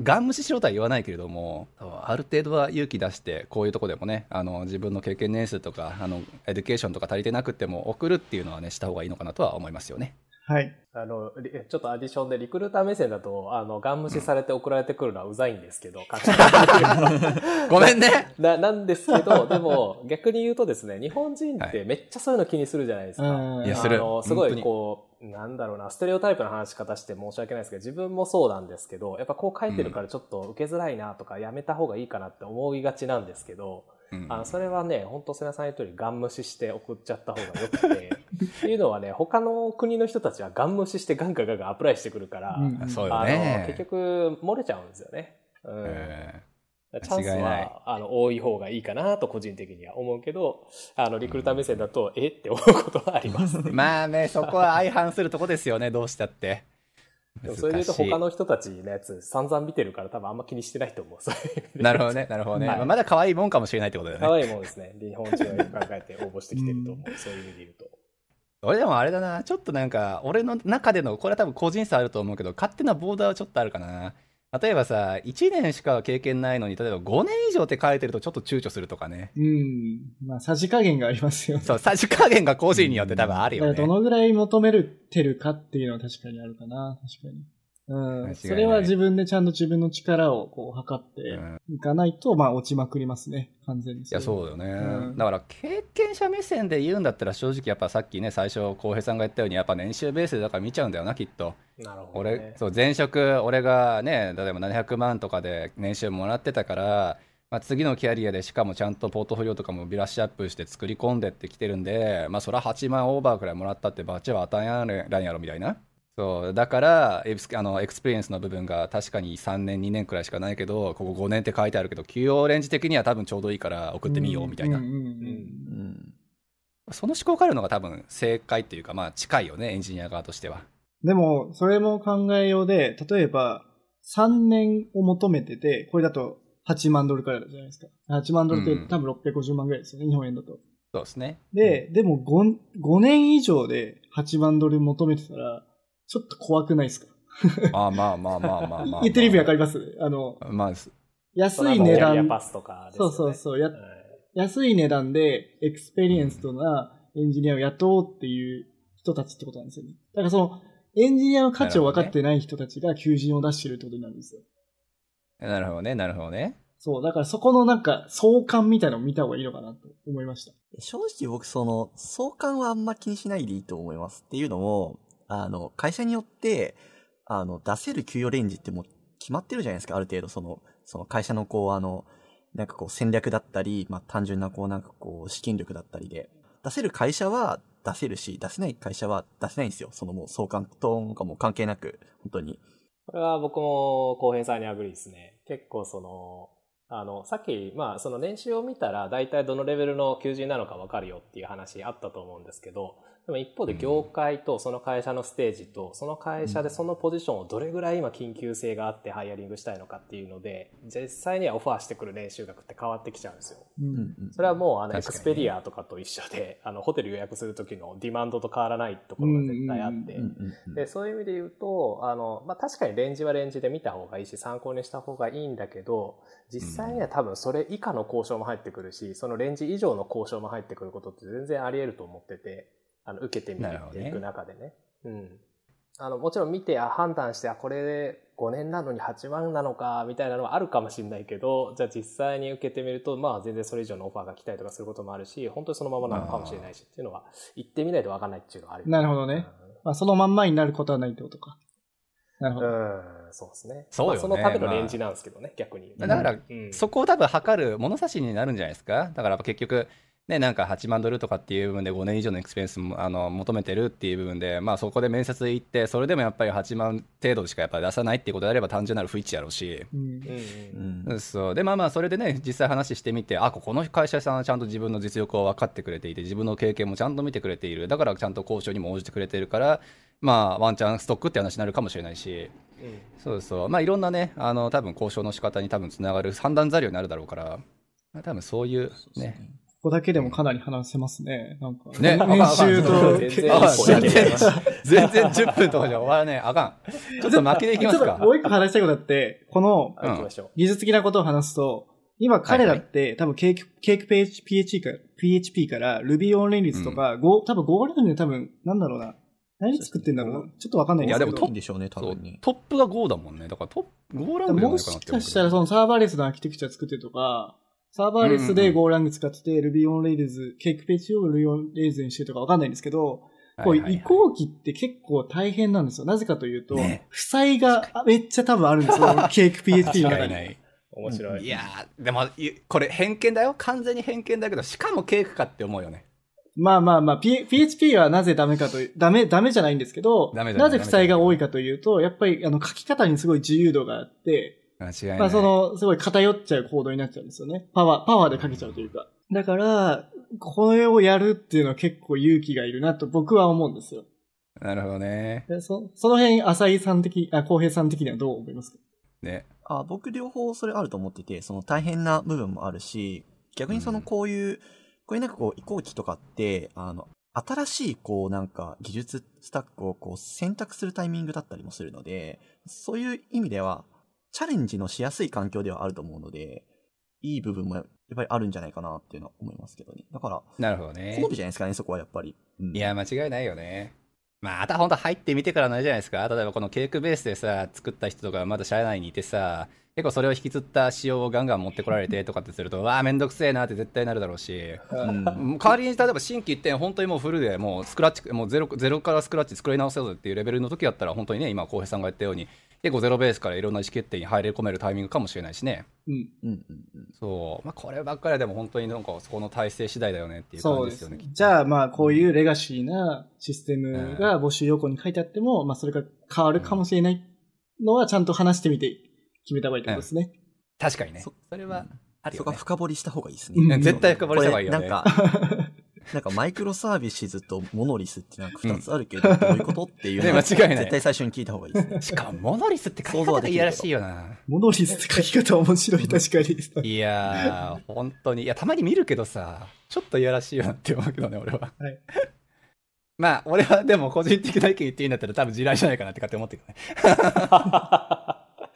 ガン無視しろとは言わないけれどもある程度は勇気出してこういうとこでもねあの自分の経験年数とかあの education とか足りてなくても送るっていうのはねした方がいいのかなとは思いますよね。はい。あの、リちょっと addition でリクルーター目線だと、あの、ガン無視されて送られてくるのはうざいんですけど、ごめんね。な、なんですけど、でも、逆に言うとですね、日本人ってめっちゃそういうの気にするじゃないですか。うん。いやする。あの、すごいこう、なんだろうな、ステレオタイプな話し方して申し訳ないですけど、自分もそうなんですけど、やっぱこう書いてるからちょっと受けづらいなとか、やめた方がいいかなって思いがちなんですけど、うんあの、それはね、本当瀬名さん言う通りガン無視して送っちゃった方がよくて、っていうのはね、他の国の人たちはガン無視してガンガンガンガンアプライしてくるから、うんそうよあねの、結局漏れちゃうんですよね。うん。えチャンスは、あの、多い方がいいかなと個人的には思うけど、あの、リクルーター目線だと、え？って思うことはありますねー。まあねそこは相反するとこですよねどうしたって。でもそれで言うと他の人たちのやつ散々見てるから多分あんま気にしてないと思う。なるほどねなるほどね、はいまあまだ可愛いもんかもしれないってことだよね可。愛いもんですね。日本人はよく考えて応募してきてると思う。そういう意味で言うと。俺でもあれだなちょっとなんか俺の中でのこれは多分個人差あると思うけど勝手なボーダーはちょっとあるかな例えばさ1年しか経験ないのに例えば5年以上って書いてるとちょっと躊躇するとかねうん。まあ、さじ加減がありますよね。そうさじ加減が個人によって多分あるよねだからどのぐらい求めるてるかっていうのは確かにあるかな。確かに。うん。いそれは自分でちゃんと自分の力をこう測ってうんいかないと、まあ落ちまくりますね。完全に。いやそうだよね、うんだから経験者目線で言うんだったら正直やっぱさっきね最初浩平さんが言ったようにやっぱ年収ベースでだから見ちゃうんだよなきっとなるほど、俺ね。そう前職俺がね例えば700万とかで年収もらってたから、まあ、次のキャリアでしかもちゃんとポートフォリオとかもブラッシュアップして作り込んでってきてるんでまあそりゃ8万オーバーくらいもらったってバチは当たんやらんやろみたいなそうだから ex あの experience の部分が確かに3年2年くらいしかないけどここ5年って書いてあるけど給与レンジ的には多分ちょうどいいから送ってみようみたいな、うんうんうんうん。その思考があるのが多分正解っていうかまあ近いよねエンジニア側としてはでも、それも考えようで、例えば、3年を求めてて、これだと8万ドルからじゃないですか。8万ドルってうん多分650万ぐらいですよね、日本円だと。そうですねで、でも 5, 5年以上で8万ドル求めてたら、ちょっと怖くないですか？あまあまあまあまあまあ、まあ、言ってる意味わかります？あの、まあ安い値段、キャリアパスとかですよね、そうそうそう、やはい安い値段で experienced なエンジニアを雇おうっていう人たちってことなんですよね。だからその、エンジニアの価値を分かってない人たちが求人を出してるってことになるんですよ。なるほどねなるほどね。そう、だからそこのなんか相関みたいなのを見た方がいいのかなと思いました。正直僕その、相関はあんま気にしないでいいと思います。っていうのも、あの、会社によって、あの、出せる給与レンジってもう決まってるじゃないですか、ある程度その、その会社のこう、あの、なんかこう戦略だったり、まあ単純なこうなんかこう資金力だったりで、出せる会社は出せるし、出せない会社は出せないんですよ。そのもう相関とかも関係なく、本当に。これは僕も後編さんにアグリですね。結構その、あの、さっき、まあ、その年収を見たら、大体どのレベルの求人なのかわかるよっていう話あったと思うんですけど、でも一方で業界とその会社のステージと、その会社でそのポジションをどれぐらい今緊急性があってハイアリングしたいのかっていうので、実際にはオファーしてくる年収額って変わってきちゃうんですよ。それはもう、あの、エクスペリアとかと一緒で、あの、ホテル予約する時のディマンドと変わらないところが絶対あって。で、そういう意味で言うと、あの、まあ、確かにレンジはレンジで見た方がいいし、参考にした方がいいんだけど、実際には多分それ以下の交渉も入ってくるし、そのレンジ以上の交渉も入ってくることって全然あり得ると思ってて、あの、受けてみていく中でね。うん。あの、もちろん見て、あ、判断して、あ、これで5年なのに8万なのか、みたいなのはあるかもしれないけど、じゃあ実際に受けてみると、まあ全然それ以上のオファーが来たりとかすることもあるし、本当にそのままなのかもしれないしっていうのは、行ってみないとわかんないっていうのはあるよなるほどね。まあそのまんまになることはないってことか。なるほど。うん、そうですね。そうよねまあそのためのレンジなんですけどね、逆に。だから、うんそこを多分測る物差しになるんじゃないですかだからやっぱ結局ねなんか8万ドルとかっていう部分で5年以上のエクスペンスもあの求めてるっていう部分でまあそこで面接行ってそれでもやっぱり8万程度しかやっぱ出さないっていうことであれば単純なる不一致やろうし。うん。うん。そう。でまあまあそれでね実際話してみてあここの会社さんはちゃんと自分の実力を分かってくれていて自分の経験もちゃんと見てくれている。だからちゃんと交渉にも応じてくれてるからまあワンチャンストックって話になるかもしれないし。うん。そうそう。まあいろんなねあの多分交渉の仕方に多分つながる判断材料になるだろうからまあ多分そういうねここだけでもかなり話せますね。なんか。ね年収と、全然あ一個だけ全然全然10分とかじゃ終わらねえあかんちょっと巻きでいきますかちょっともう一個話したいことあって、この。技術的なことを話すと、今彼らって、多分ケーキ、ケーキ PHP から、PHP から Ruby on Rails とか、Go 多分 Go ランで多分、なんだろうな。何作ってんだろうな。ちょっとわかんないんですけど。いやでもいいんでしょうね、多分ね。トップが5だもんねだからトップ5ランクじゃなもいかなっしてかしたらそのサーバーレスのアーキテクチャ作ってるとか、サーバーレスで Go ラング使ってて Ruby on Rails、ケーキページを Ruby on Rails にしてるとかわかんないんですけど、こう移行期って結構大変なんですよ。なぜかというと、ね。負債があめっちゃ多分あるんですよ。ケーキ PHP の中に。間違いない面白い。いやーでもいこれ偏見だよ。完全に偏見だけどしかもケークかって思うよね。まあまあまあ、P、PHP はなぜダメかという、ダメ、ダメじゃないんですけど、なぜ負債が多いかというと、やっぱりあの書き方にすごい自由度があって、間違いない、まあその、すごい偏っちゃうコードになっちゃうんですよね。パワー、パワーで書けちゃうというか。だから、これをやるっていうのは結構勇気がいるなと僕は思うんですよ。なるほどねでそその辺、浅井さん的、あ、浩平さん的にはどう思いますか？ねあ僕両方それあると思ってて、その大変な部分もあるし、逆にそのうんこういう、こういうなんかこう移行期とかって、あの、新しいこうなんか技術スタックをこう選択するタイミングだったりもするので、そういう意味では、チャレンジのしやすい環境ではあると思うので、いい部分もやっぱりあるんじゃないかなっていうのは思いますけどね。だから、なるほどね好みじゃないですかね、そこはやっぱり。うんいや間違いないよねまあ、あとは本当入ってみてからのあれじゃないですか。例えばこのケークベースでさ、作った人とかまだ社内にいてさ、結構それを引きずった仕様をガンガン持ってこられてとかってすると、わあ、めんどくせえなって絶対なるだろうし、うん代わりに例えば新規一点、本当にもうフルでもうスクラッチ、もうゼロゼロからスクラッチ作り直せぞっていうレベルの時だったら、本当にね、今、浩平さんが言ったように、結構ゼロベースからいろんな意思決定に入り込めるタイミングかもしれないしね。うん。うんうんうん。そう、まあ、こればっかりはでも本当になんかそこの体制次第だよねっていう感そうですよね。ね。じゃあ、まあ、こういうレガシーなシステムが募集要項に書いてあっても、まあ、それが変わるかもしれないのは、ちゃんと話してみて決めた方がいいってことですね。確かにね。そそれはあるそこは。深掘りした方がいいですうんね。絶対深掘りした方がいいよね。なんか、なんかマイクロサービスとモノリスってなんか二つあるけど、どういうことっていうのはね間違いない絶対最初に聞いた方がいいですね。しかも、モノリスって書き方がいやらしいよな。モノリスって書き方面白い、確かに。いやー、本当に。いや、たまに見るけどさ、ちょっといやらしいよなって思うけどね、俺は。はいまあ、俺はでも個人的な意見言っていいんだったら多分地雷じゃないかなって勝手に思ってるね。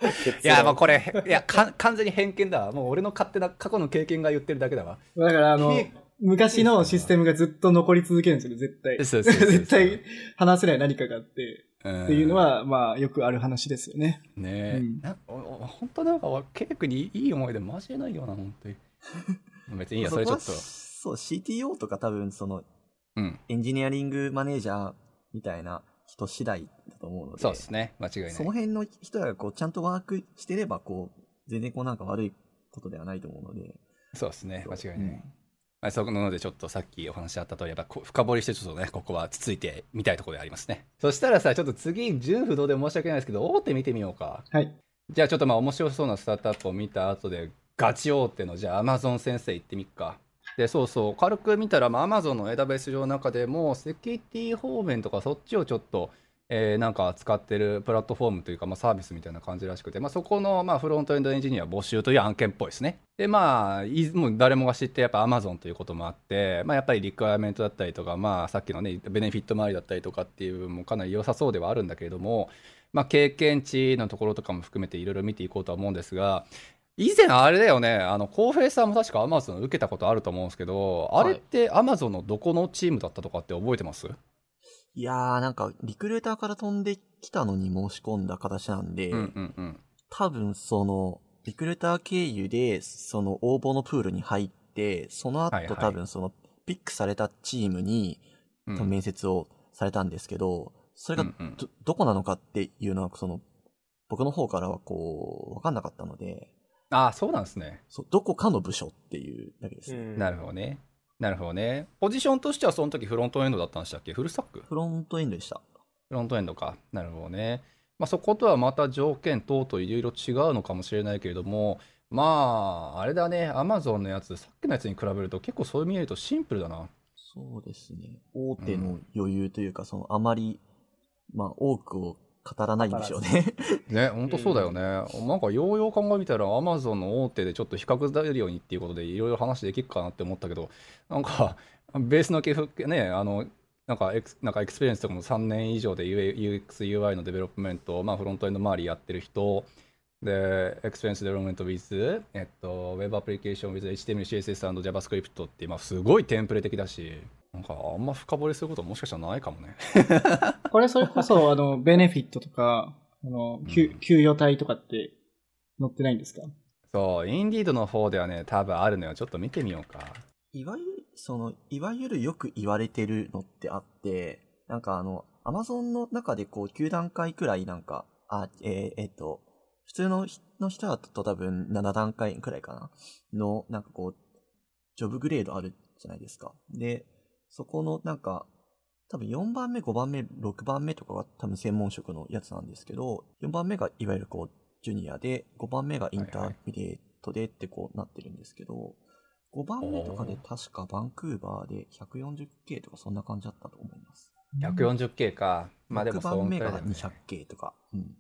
いや、もうこれ、いや、か完全に偏見だわ。もう俺の勝手な過去の経験が言ってるだけだわ。だから、あのけ、昔のシステムがずっと残り続けるんですよね、絶対。そうそうそうそう絶対話せない何かがあって、っっていうの、は、まあ、よくある話ですよね。ねえ、うんなおお本当なんか、ケイクにいい思い出マジでないよな、本当に。別にいいや、それちょっと。そう、CTO とか多分そのうん。エンジニアリングマネージャーみたいな人次第だと思うので、そうですね。間違いない。その辺の人がこうちゃんとワークしてれば、こう、全然こうなんか悪いことではないと思うので、そうですね。間違いない。うんまあ、そこなので、ちょっとさっきお話あった通り、やっぱこ深掘りして、ちょっとね、ここはつついてみたいところでありますね。そしたらさ、ちょっと次、純不動で申し訳ないですけど、大手見てみようか。はい。じゃあ、ちょっとまあ、面白そうなスタートアップを見た後で、ガチ大手の、じゃあ、アマゾン先生行ってみっか。で、そうそう、軽く見たら、まあ、アマゾンの AWS 上の中でも、セキュリティ方面とか、そっちをちょっと、えーなんか使ってるプラットフォームというか、まあ、サービスみたいな感じらしくて、まあ、そこの、まあ、フロントエンドエンジニア募集という案件っぽいですね。で、まあ、もう誰もが知って、やっぱ Amazon ということもあって、まあ、やっぱりリクワイアメントだったりとか、まあ、さっきのね、ベネフィット周りだったりとかっていう部分もかなり良さそうではあるんだけれども、まあ、経験値のところとかも含めていろいろ見ていこうとは思うんですが、以前あれだよね、あの、浩平さんも確か Amazon 受けたことあると思うんですけど、あれって Amazon のどこのチームだったとかって覚えてます？いやーなんかリクルーターから飛んできたのに申し込んだ形なんで、うんうんうん。多分その、リクルーター経由で、その応募のプールに入って、その後、はいはい多分その、ピックされたチームに、面接をされたんですけど、それがうんうんど、どこなのかっていうのは、その、僕の方からはこう、わかんなかったので、ああ、そうなんですね。そうどこかの部署っていうだけです。なるほどね。なるほどね。ポジションとしてはその時フロントエンドだったんでしたっけ？フルスタック？フロントエンドでした。フロントエンドか。なるほどね。まあ、そことはまた条件等々いろいろ違うのかもしれないけれども、まあ、あれだね、アマゾンのやつ、さっきのやつに比べると結構そういう意味で言うとシンプルだな。そうですね。大手の余裕というか、その、あまり、まあ、多くを語らないんでしょうね。ね、ほんとそうだよね。なんかようよう考えみたら、アマゾンの大手でちょっと比較できるようにっていうことでいろいろ話できるかなって思ったけど、なんか、ベースの系譜ね、あの、なんか ex、なんか experience とかも3年以上で UX、UI の development、まあフロントエンド周りやってる人、で、 experience development with、えっと、 web application with HTML、CSS & JavaScript って、まあすごいテンプレ的だし、なんかあんま深掘りすることもしかしたらないかもね。これそれこそ、あの、ベネフィットとか、あの、給給与帯とかって載ってないんですか？そう、インディードの方ではね、多分あるのよ。ちょっと見てみようか。いわゆる、その、いわゆるよく言われてるのってあって、なんかあの、アマゾンの中でこう、9段階くらいなんか、あ、えーえっと、普通の人の人だと多分7段階くらいかなの、なんかこう、ジョブグレードあるじゃないですか。で、そこのなんか、多分4番目、5番目、6番目とかが多分専門職のやつなんですけど、4番目がいわゆるこう、ジュニアで、5番目が intermediate でってこうなってるんですけど、5番目とかで確かバンクーバーで 140K とかそんな感じだったと思います。140K か。まあでも6番目がそんくらいだね 200K とか。うん。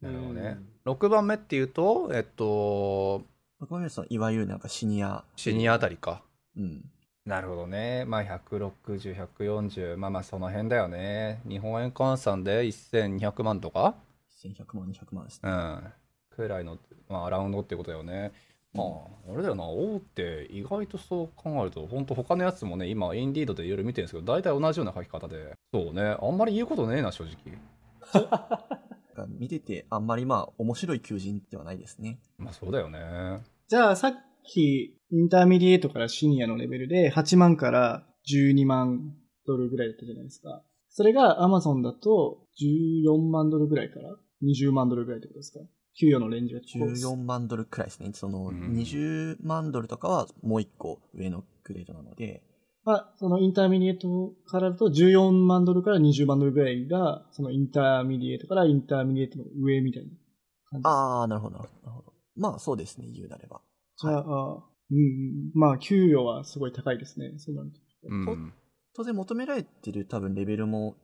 なるほどね。6番目っていうと、えっと、6番目はそのいわゆるなんかシニア。シニアあたりか。うん。なるほどね。まあ160、140、まあまあその辺だよね。日本円換算で1200万とか？1100万、200万ですね。うん。くらいの、まあアラウンドってことだよね。まあ、あれだよな、大手、意外とそう考えると、本当、他のやつもね、今、インディードでいろいろ見てるんですけど、大体同じような書き方で、そうね、あんまり言うことねえな、正直。見ててあんまりまあ面白い求人ではないですね。まあ、そうだよね。じゃあ、さっき、 intermediate からシニアのレベルで8万から12万ドルぐらいだったじゃないですか。それが Amazon だと14万ドルぐらいから20万ドルぐらいってことですか？給与のレンジが14万ドルくらいですね。そのうん20万ドルとかはもう一個上のグレードなので、まあ、その intermediate からだと14万ドルから20万ドルぐらいが、その intermediate から intermediate の上みたいな感じですかああ、なるほど、なるほど。まあそうですね、言うなれば。じゃあ、あうんうん、まあ、給与はすごい高いですね。そうなると。うん。当然求められてる多分レベルも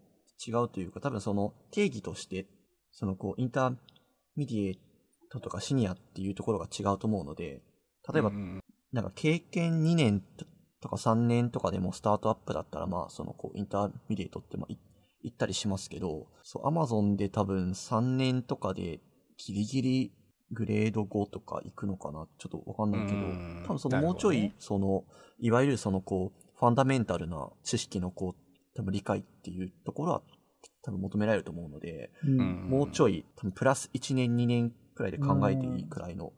違うというか、多分その定義として、そのこう、 intermediate とかシニアっていうところが違うと思うので、例えば、うんなんか経験2年とか3年とかでもスタートアップだったら、まあ、そのこう、 intermediate ってまあ、い行ったりしますけど、そう、アマゾンで多分3年とかでギリギリグレード5とか行くのかな？ちょっとわかんないけど、うん多分そのもうちょい、その、いわゆるそのこう、ファンダメンタルな知識のこう、多分理解っていうところは多分求められると思うので、うんうんもうちょい、多分プラス1年2年くらいで考えていいくらいの、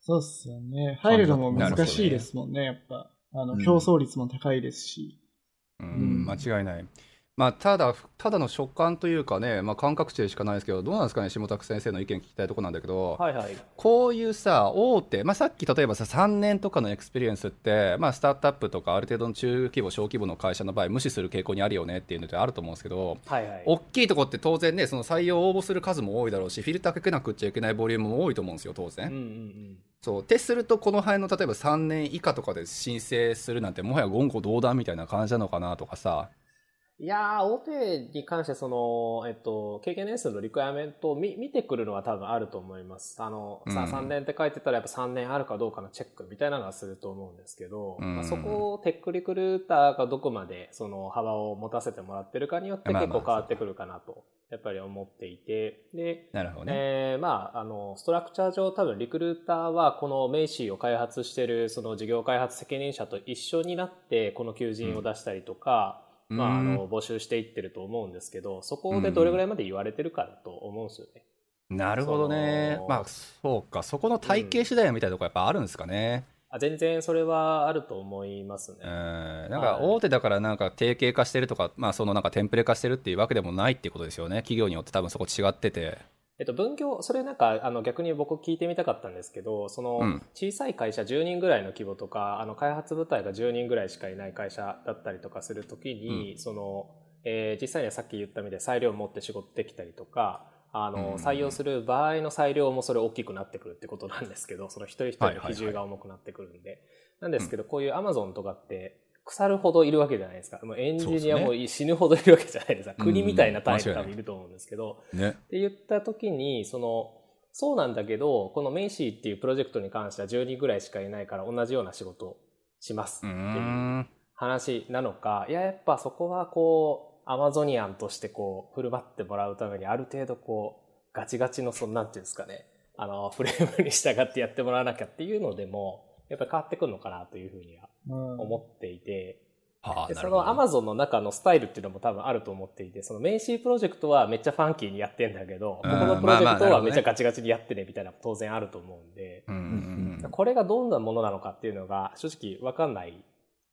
そうっすよね。入るのも難しいですもんね、やっぱ。あの、うん競争率も高いですし。うんうん間違いない。まあ、ただ、ただの直感というかね、まあ、感覚値でしかないですけど、どうなんですかね、下拓先生の意見聞きたいところなんだけど、はいはい。こういうさ、大手、まあ、さっき例えばさ、3年とかの experience って、まあ、スタートアップとか、ある程度の中規模、小規模の会社の場合、無視する傾向にあるよねっていうのってあると思うんですけど、はいはい。大きいとこって当然ね、その採用応募する数も多いだろうし、フィルターかけなくっちゃいけないボリュームも多いと思うんですよ、当然。うんうんうん。そう。ってすると、この辺の例えば3年以下とかで申請するなんて、もはや言語道断みたいな感じなのかなとかさ、いやー、大手に関してその、えっと、経験年数のリクエアメントを見見てくるのは多分あると思います。あの、さあうん3年って書いてたらやっぱ3年あるかどうかのチェックみたいなのはすると思うんですけど、うんまあ、そこをテックリクルーターがどこまでその幅を持たせてもらってるかによって結構変わってくるかなと、やっぱり思っていて、で、なるほどね。えーまあ、あの、ストラクチャー上多分リクルーターはこのメイシーを開発してるその事業開発責任者と一緒になってこの求人を出したりとか、うんまあ、あうんの、募集していってると思うんですけど、そこでどれぐらいまで言われてるかだと思うんですよね。なるほどねまあ、そうか。そこの体系次第みたいなところやっぱあるんですかね。あ全然それはあると思いますね。うん。なんか大手だからなんか定型化してるとか、まあそのなんかテンプレ化してるっていうわけでもないっていうことですよね。企業によって多分そこ違ってて。えっと、分業、それなんか、あの、逆に僕聞いてみたかったんですけど、そのうん、小さい会社10人ぐらいの規模とか、あの、開発部隊が10人ぐらいしかいない会社だったりとかするときに、その、えー実際にはさっき言ったみたいに裁量を持って仕事できたりとか、あの、うん採用する場合の裁量もそれ大きくなってくるってことなんですけど、その一人一人の比重が重くなってくるんで。なんですけど、こういう Amazon とかって、腐るほどいるわけじゃないですか。もうエンジニアも死ぬほどいるわけじゃないですか。うん国みたいな単位で間違いない多分いると思うんですけど、ね。って言った時に、その、そうなんだけど、このメイシーっていうプロジェクトに関しては10人ぐらいしかいないから同じような仕事をしますうっていうん。話なのか、いや、やっぱそこはこう、アマゾニアンとしてこう、振る舞ってもらうためにある程度こう、ガチガチの、その、なんていうんですかね、あの、フレームに従ってやってもらわなきゃっていうのでも、やっぱり変わってくるのかなというふうにはうん思っていて、はあ、でそのアマゾンの中のスタイルっていうのも多分あると思っていて、そのメイシープロジェクトはめっちゃファンキーにやってんだけど、うん。ここのプロジェクトはめっちゃガチガチにやってねみたいなの当然あると思うんで。これがどんなものなのかっていうのが正直わかんない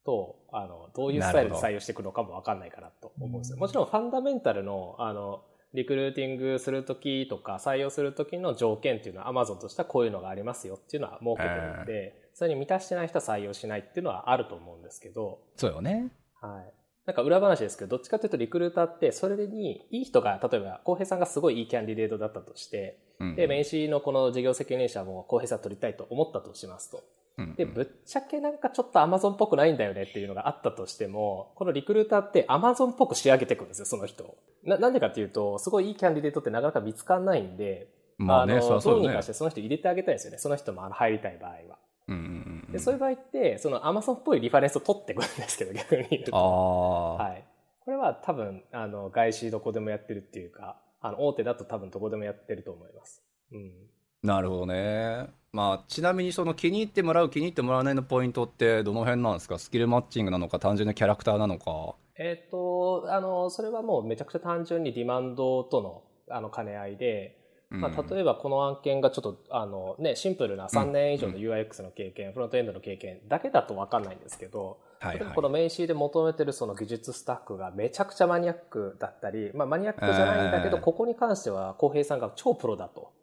と、あの、どういうスタイルで採用していくのかもわかんないかなと思うんですよ。うんもちろんファンダメンタルの、あの、リクルーティングするときとか採用するときの条件っていうのは Amazon としてはこういうのがありますよっていうのは設けてるので、それに満たしてない人は採用しないっていうのはあると思うんですけど、そうよね。はい。なんか裏話ですけど、どっちかというとリクルーターって、それにいい人が、例えば、浩平さんがすごいいいキャンディデートだったとして、うんで、名刺のこの事業責任者も浩平さん取りたいと思ったとしますと。うんで、ぶっちゃけなんかちょっと Amazon っぽくないんだよねっていうのがあったとしても、このリクルーターって Amazon っぽく仕上げていくんですよ、その人を。な、なんでかっていうと、すごいいいキャンディデートってなかなか見つかんないんで、まあね、のそりゃそうよねどうにかし。てその人入れてあげたいんですよね。その人もあの入りたい場合は。うんうんうんで、そういう場合って、その Amazon っぽいリファレンスを取ってくるんですけど、逆に言うと。はい。これは多分、あの、外資どこでもやってるっていうか、あの、大手だと多分どこでもやってると思います。うん。なるほどね。まあ、ちなみにその気に入ってもらう気に入ってもらわないのポイントってどの辺なんですか？スキルマッチングなのか単純なキャラクターなのかえっ、と、あの、それはもうめちゃくちゃ単純にディマンドとの、あの、兼ね合いで、まあ、例えばこの案件がちょっと、あのね、シンプルな3年以上の UIX の経験、フロントエンドの経験だけだと分かんないんですけど、はいはい、この名刺で求めてるその技術スタッフがめちゃくちゃマニアックだったり、まあマニアックじゃないんだけど、ここに関しては浩平さんが超プロだと。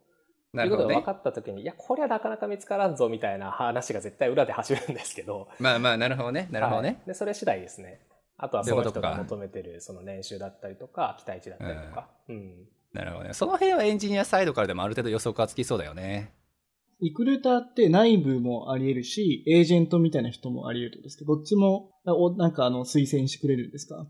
ということが分かった時に、いや、これはなかなか見つからんぞみたいな話が絶対裏で走るんですけど。まあまあ、なるほどね。なるほどね。はい、で、それ次第ですね。あとはその人が求めてるその年収だったりとか、期待値だったりとか。うん、うんなるほどね。その辺はエンジニアサイドからでもある程度予測がつきそうだよね。リクルーターって内部もあり得るし、エージェントみたいな人もあり得るんですけど、どっちも、なんかあの、推薦してくれるんですか？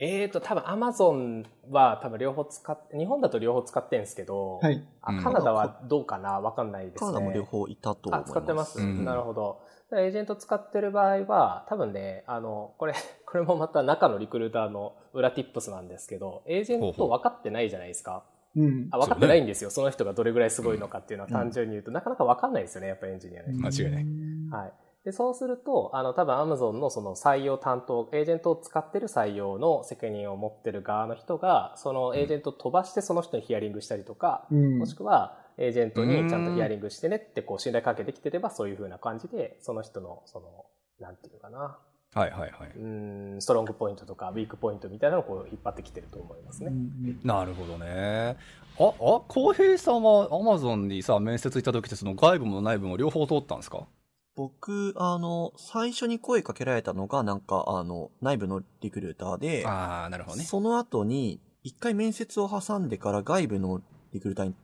えーと、多分アマゾンは多分両方使って、日本だと両方使ってるんですけど、はい。あカナダはどうかな？わかんないですね。カナダも両方いたと思います。あ、使ってます。うん、なるほど。エージェント使ってる場合は、多分ね、あの、これ、これもまた中のリクルーターの裏ティップスなんですけど、エージェント分かってないじゃないですか。うん、あ分かってないんですよそ、ね,、の人がどれぐらいすごいのかっていうのは単純に言うと、うん、なかなか分かんないですよね、やっぱエンジニアね。間違いない。はい。で、そうすると、あの、多分 Amazon のその採用担当、エージェントを使ってる採用の責任を持ってる側の人が、そのエージェントを飛ばしてその人にヒアリングしたりとか、うん、もしくは、エージェントにちゃんとヒアリングしてねってこう信頼関係できてればそういうふうな感じで、その人の、その、なんていうかな、はいはいはい。うん、ストロングポイントとか、ウィークポイントみたいなのをこう引っ張ってきてると思いますね。なるほどね。あ、あ、浩平さんはアマゾンにさ、面接行った時ってその外部も内部も両方通ったんですか？僕、あの、最初に声かけられたのが、なんか、あの、内部のリクルーターで、ああ、なるほどね。その後に、一回面接を挟んでから外部のリクルーターに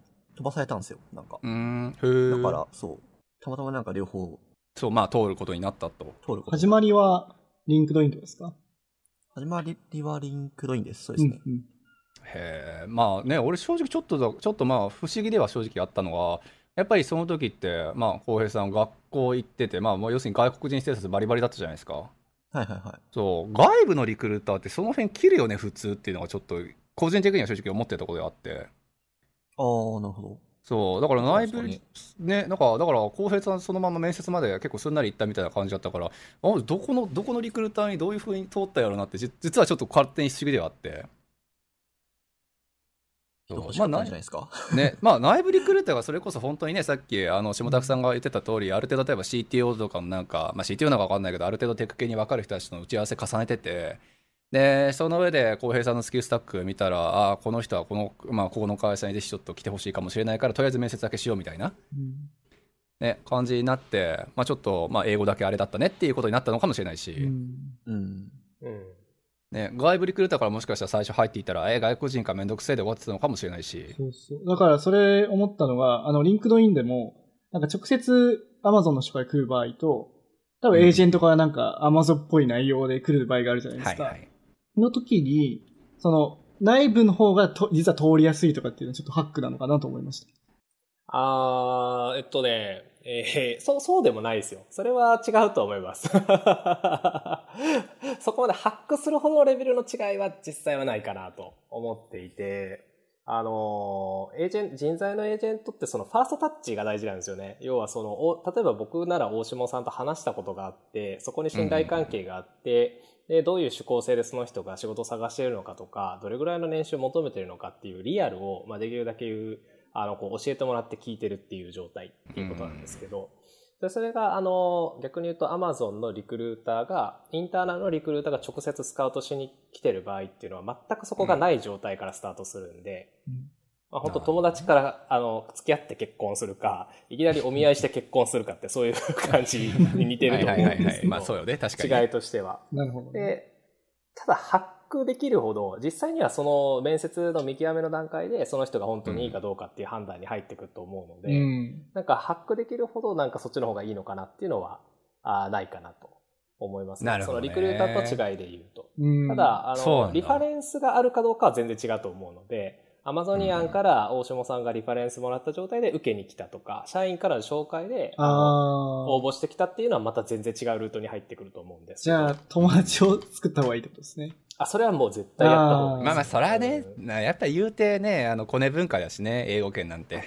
飛ばされたんですよ、なんか。うん、へだから、そう。たまたまなんか両方。そう、まあ、通ることになったと。通ること。始まりは、 LinkedIn ですか？始まりはリンクドインです。そうですね。うんうん、へえ、まあね、俺正直ちょっと、ちょっとまあ不思議では正直あったのは、やっぱりその時って、まあ、浩平さん学校行ってて、まあ、要するに外国人ステータスバリバリだったじゃないですか。はいはいはい。そう、外部のリクルーターってその辺切るよね、普通っていうのがちょっと、個人的には正直思ってるところであって。ああ、なるほど。そう、だから内部、ね、なんか、だから、浩平さんそのまま面接まで結構すんなり行ったみたいな感じだったから、あどこの、どこのリクルーターにどういうふうに通ったやろうなって、実はちょっと勝手に不思議ではあって。まあ、ないじゃないですか。ね、まあ、内部リクルーターがそれこそ本当にね、さっき、あの、下田さんが言ってた通り、ある程度、例えば CTO とかもなんか、まあ、CTO なのか分かんないけど、ある程度テック系に分かる人たちとの打ち合わせ重ねてて、で、その上で、浩平さんのスキルスタック見たら、ああ、この人はこの、まあ、ここの会社にぜひちょっと来てほしいかもしれないから、とりあえず面接だけしようみたいな、うん、ね、感じになって、まあ、ちょっと、まあ、英語だけあれだったねっていうことになったのかもしれないし、うん。うん。ね、外部リクルーターからもしかしたら最初入っていたら、え、外国人かめんどくせえで終わってたのかもしれないし。そうそう。だからそれ思ったのが、あの、 LinkedIn でも、なんか直接 Amazon の人から来る場合と、多分エージェントからなんか Amazon っぽい内容で来る場合があるじゃないですか。はいはいの時に、その、内部の方がと実は通りやすいとかっていうのはちょっとハックなのかなと思いました。あー、えっとね、えー、そう、そうでもないですよ。それは違うと思います。そこまでハックするほどレベルの違いは実際はないかなと思っていて、あの、エージェン人材のエージェントってそのファーストタッチが大事なんですよね。要はその、例えば僕なら大下さんと話したことがあって、そこに信頼関係があって、うん、で、どういう趣向性でその人が仕事を探しているのかとか、どれぐらいの年収を求めているのかっていうリアルを、まあ、できるだけ言う、あの、こう教えてもらって聞いてるっていう状態っていうことなんですけど、で、それが、あの、逆に言うと Amazon のリクルーターが、インターナルのリクルーターが直接スカウトしに来てる場合っていうのは全くそこがない状態からスタートするんで、うん、まあ、本当友達から、あの、付き合って結婚するか、いきなりお見合いして結婚するかって そういう感じに似てると思うんですけど。まあそうよね、確かに。違いとしては。なるほど、ね、で、ただ発クできるほど、実際にはその面接の見極めの段階で、その人が本当にいいかどうかっていう判断に入ってくると思うので、うん、なんかハックできるほど、なんかそっちの方がいいのかなっていうのは、あないかなと思います、ね、そのリクルーターと違いで言うと。うん、ただ、あの、リファレンスがあるかどうかは全然違うと思うので、アマゾニアンから大下さんがリファレンスもらった状態で受けに来たとか、社員からの紹介で応募してきたっていうのはまた全然違うルートに入ってくると思うんですじゃあ、友達を作った方がいいってことですね。あ、それはもう絶対やった方がいい。まあまあ、それはね、やっぱ言うてね、あの、コネ文化だしね、英語圏なんて。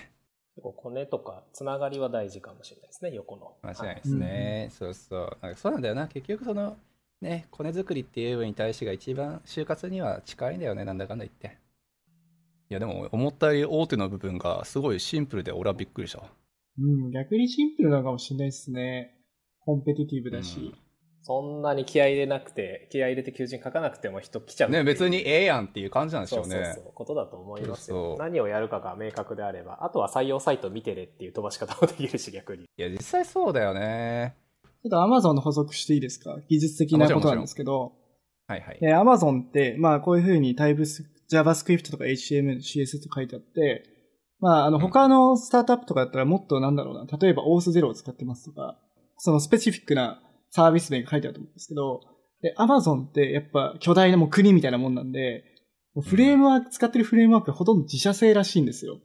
コネとか、つながりは大事かもしれないですね、横の。間違いないですね。そうそう。なんかそうなんだよな。結局その、ね、コネ作りっていう部分に対してが一番就活には近いんだよね、なんだかんだ言って。いや、でも思ったより大手の部分がすごいシンプルで俺はびっくりしたわ。うん、逆にシンプルなのかもしれないですね。コンペティティブだし。そんなに気合い入れなくて、気合い入れて求人書かなくても人来ちゃう。ね、別にええやんっていう感じなんでしょうね。そうそうそう、ことだと思いますよ。何をやるかが明確であれば、あとは採用サイト見てねっていう飛ばし方もできるし、逆に。いや、実際そうだよね。ちょっと Amazon の補足していいですか？技術的なことなんですけど、はいはい。って、まあこういうふうにタイプス JavaScript とか HTML、CSS と書いてあって、まああの他のスタートアップとかだったらもっとなんだろうな、例えば OS0 を使ってますとか、そのスペシフィックなサービス名が書いてあると思うんですけど、で、Amazon ってやっぱ巨大なもう国みたいなもんなんで、フレームワーク、使ってるフレームワークがほとんど自社製らしいんですよ。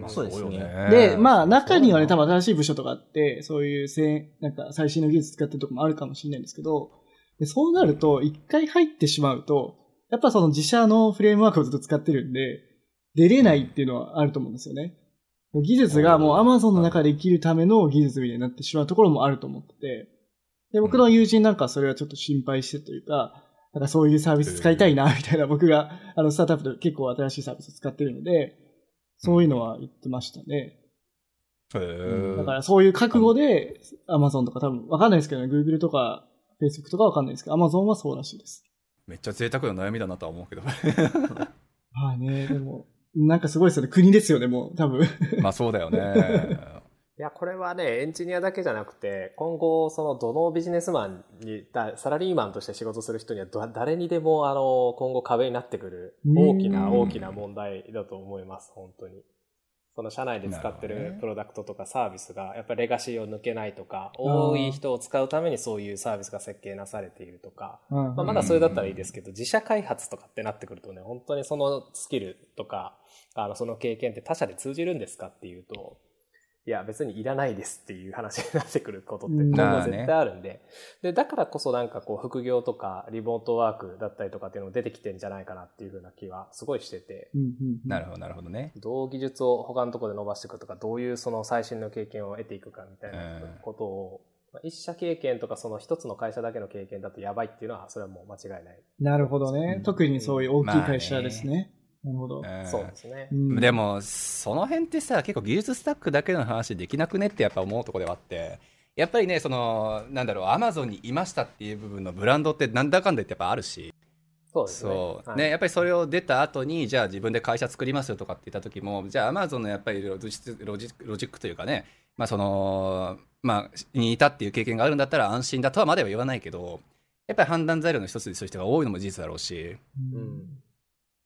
んそうですね。よで、まあ中にはね、多分分新しい部署とかあって、そういうせなんか最新の技術使ってるとこもあるかもしれないんですけど、でそうなると、一回入ってしまうと、やっぱその自社のフレームワークをずっと使ってるんで、出れないっていうのはあると思うんですよね。もう技術がもう Amazon の中で生きるための技術みたいになってしまうところもあると思ってて、で、僕の友人なんかはそれはちょっと心配してというか、なんかそういうサービス使いたいな、みたいな僕が、あの、スタートアップで結構新しいサービス使ってるので、そういうのは言ってましたね。へーだからそういう覚悟で、Amazon とか多分わかんないですけどね、Google とか Facebook とかわかんないですけど、Amazon はそうらしいです。めっちゃ贅沢な悩みだなとは思うけど。まあね、でも、なんかすごいですよね。国ですよね、もう、多分。まあそうだよね。いや、これはね、エンジニアだけじゃなくて、今後、その、どのビジネスマンに、だサラリーマンとして仕事する人には、ど誰にでも、あの、今後壁になってくる、大きな、うん大きな問題だと思います、本当に。その社内で使ってなるプロダクトとかサービスが、やっぱりレガシーを抜けないとか、多い人を使うためにそういうサービスが設計なされているとか、うん。まあ、まだそれだったらいいですけど、自社開発とかってなってくるとね、本当にそのスキルとか、あの、その経験って他社で通じるんですかっていうと、いや、別にいらないですっていう話になってくることってうん今後絶対あるんで、で、だからこそなんかこう、副業とか、リモートワークだったりとかっていうのも出てきてんじゃないかなっていうふうな気はすごいしてて、うんうんうんなるほど、なるほどね。どう技術を他のところで伸ばしていくとか、どういうその最新の経験を得ていくかみたいなことを、まあ一社経験とかその一つの会社だけの経験だとやばいっていうのは、それはもう間違いない。なるほどね。うん特にそういう大きい会社ですね。なるほど。うんそうですね。うん。で、も、その辺ってさ、結構技術スタックだけの話できなくねってやっぱ思うところではあって、やっぱりね、その、なんだろう、アマゾンにいましたっていう部分のブランドってなんだかんだ言ってやっぱあるし、そうですね。そう、はい。ね、やっぱりそれを出た後に、じゃあ自分で会社作りますよとかって言った時も、じゃあアマゾンのやっぱりロジロジロジックというかね、まあその、まあ、にいたっていう経験があるんだったら安心だとはまでは言わないけど、やっぱり判断材料の一つにする人が多いのも事実だろうし、うん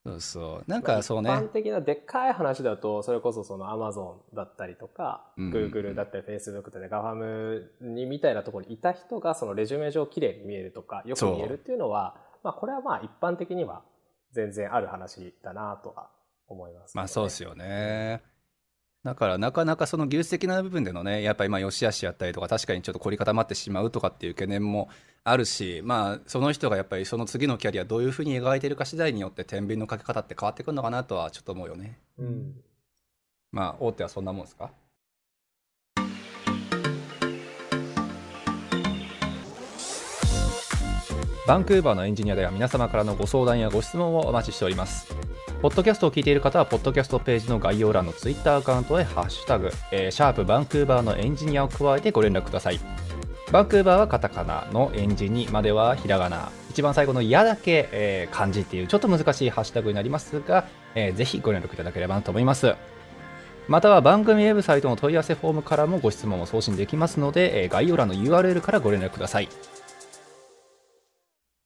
そうそう。なんかそうね。一般的なでっかい話だと、それこそその Amazon だったりとか、うん Google だったり Facebook だったり GAFAM にみたいなところにいた人がそのレジュメ上綺麗に見えるとか、よく見えるっていうのは、まあこれはまあ一般的には全然ある話だなとは思います、まあそうですよね。だからなかなかその技術的な部分でのね、やっぱりまあ良し悪しやったりとか、確かにちょっと凝り固まってしまうとかっていう懸念もあるし、まあその人がやっぱりその次のキャリアどういうふうに描いてるか次第によって天秤のかけ方って変わってくるのかなとはちょっと思うよね。うん。まあ大手はそんなもんですか？バンクーバーのエンジニアでは皆様からのご相談やご質問をお待ちしております。ポッドキャストを聞いている方は、ポッドキャストページの概要欄のツイッターアカウントへハッシュタグ、えーシャープバンクーバーのエンジニアを加えてご連絡ください。バンクーバーはカタカナのエンジニまではひらがな。一番最後のやだけ、えー漢字っていうちょっと難しいハッシュタグになりますが、えーぜひご連絡いただければなと思います。または番組ウェブサイトの問い合わせフォームからもご質問を送信できますので、えー概要欄の URL からご連絡ください。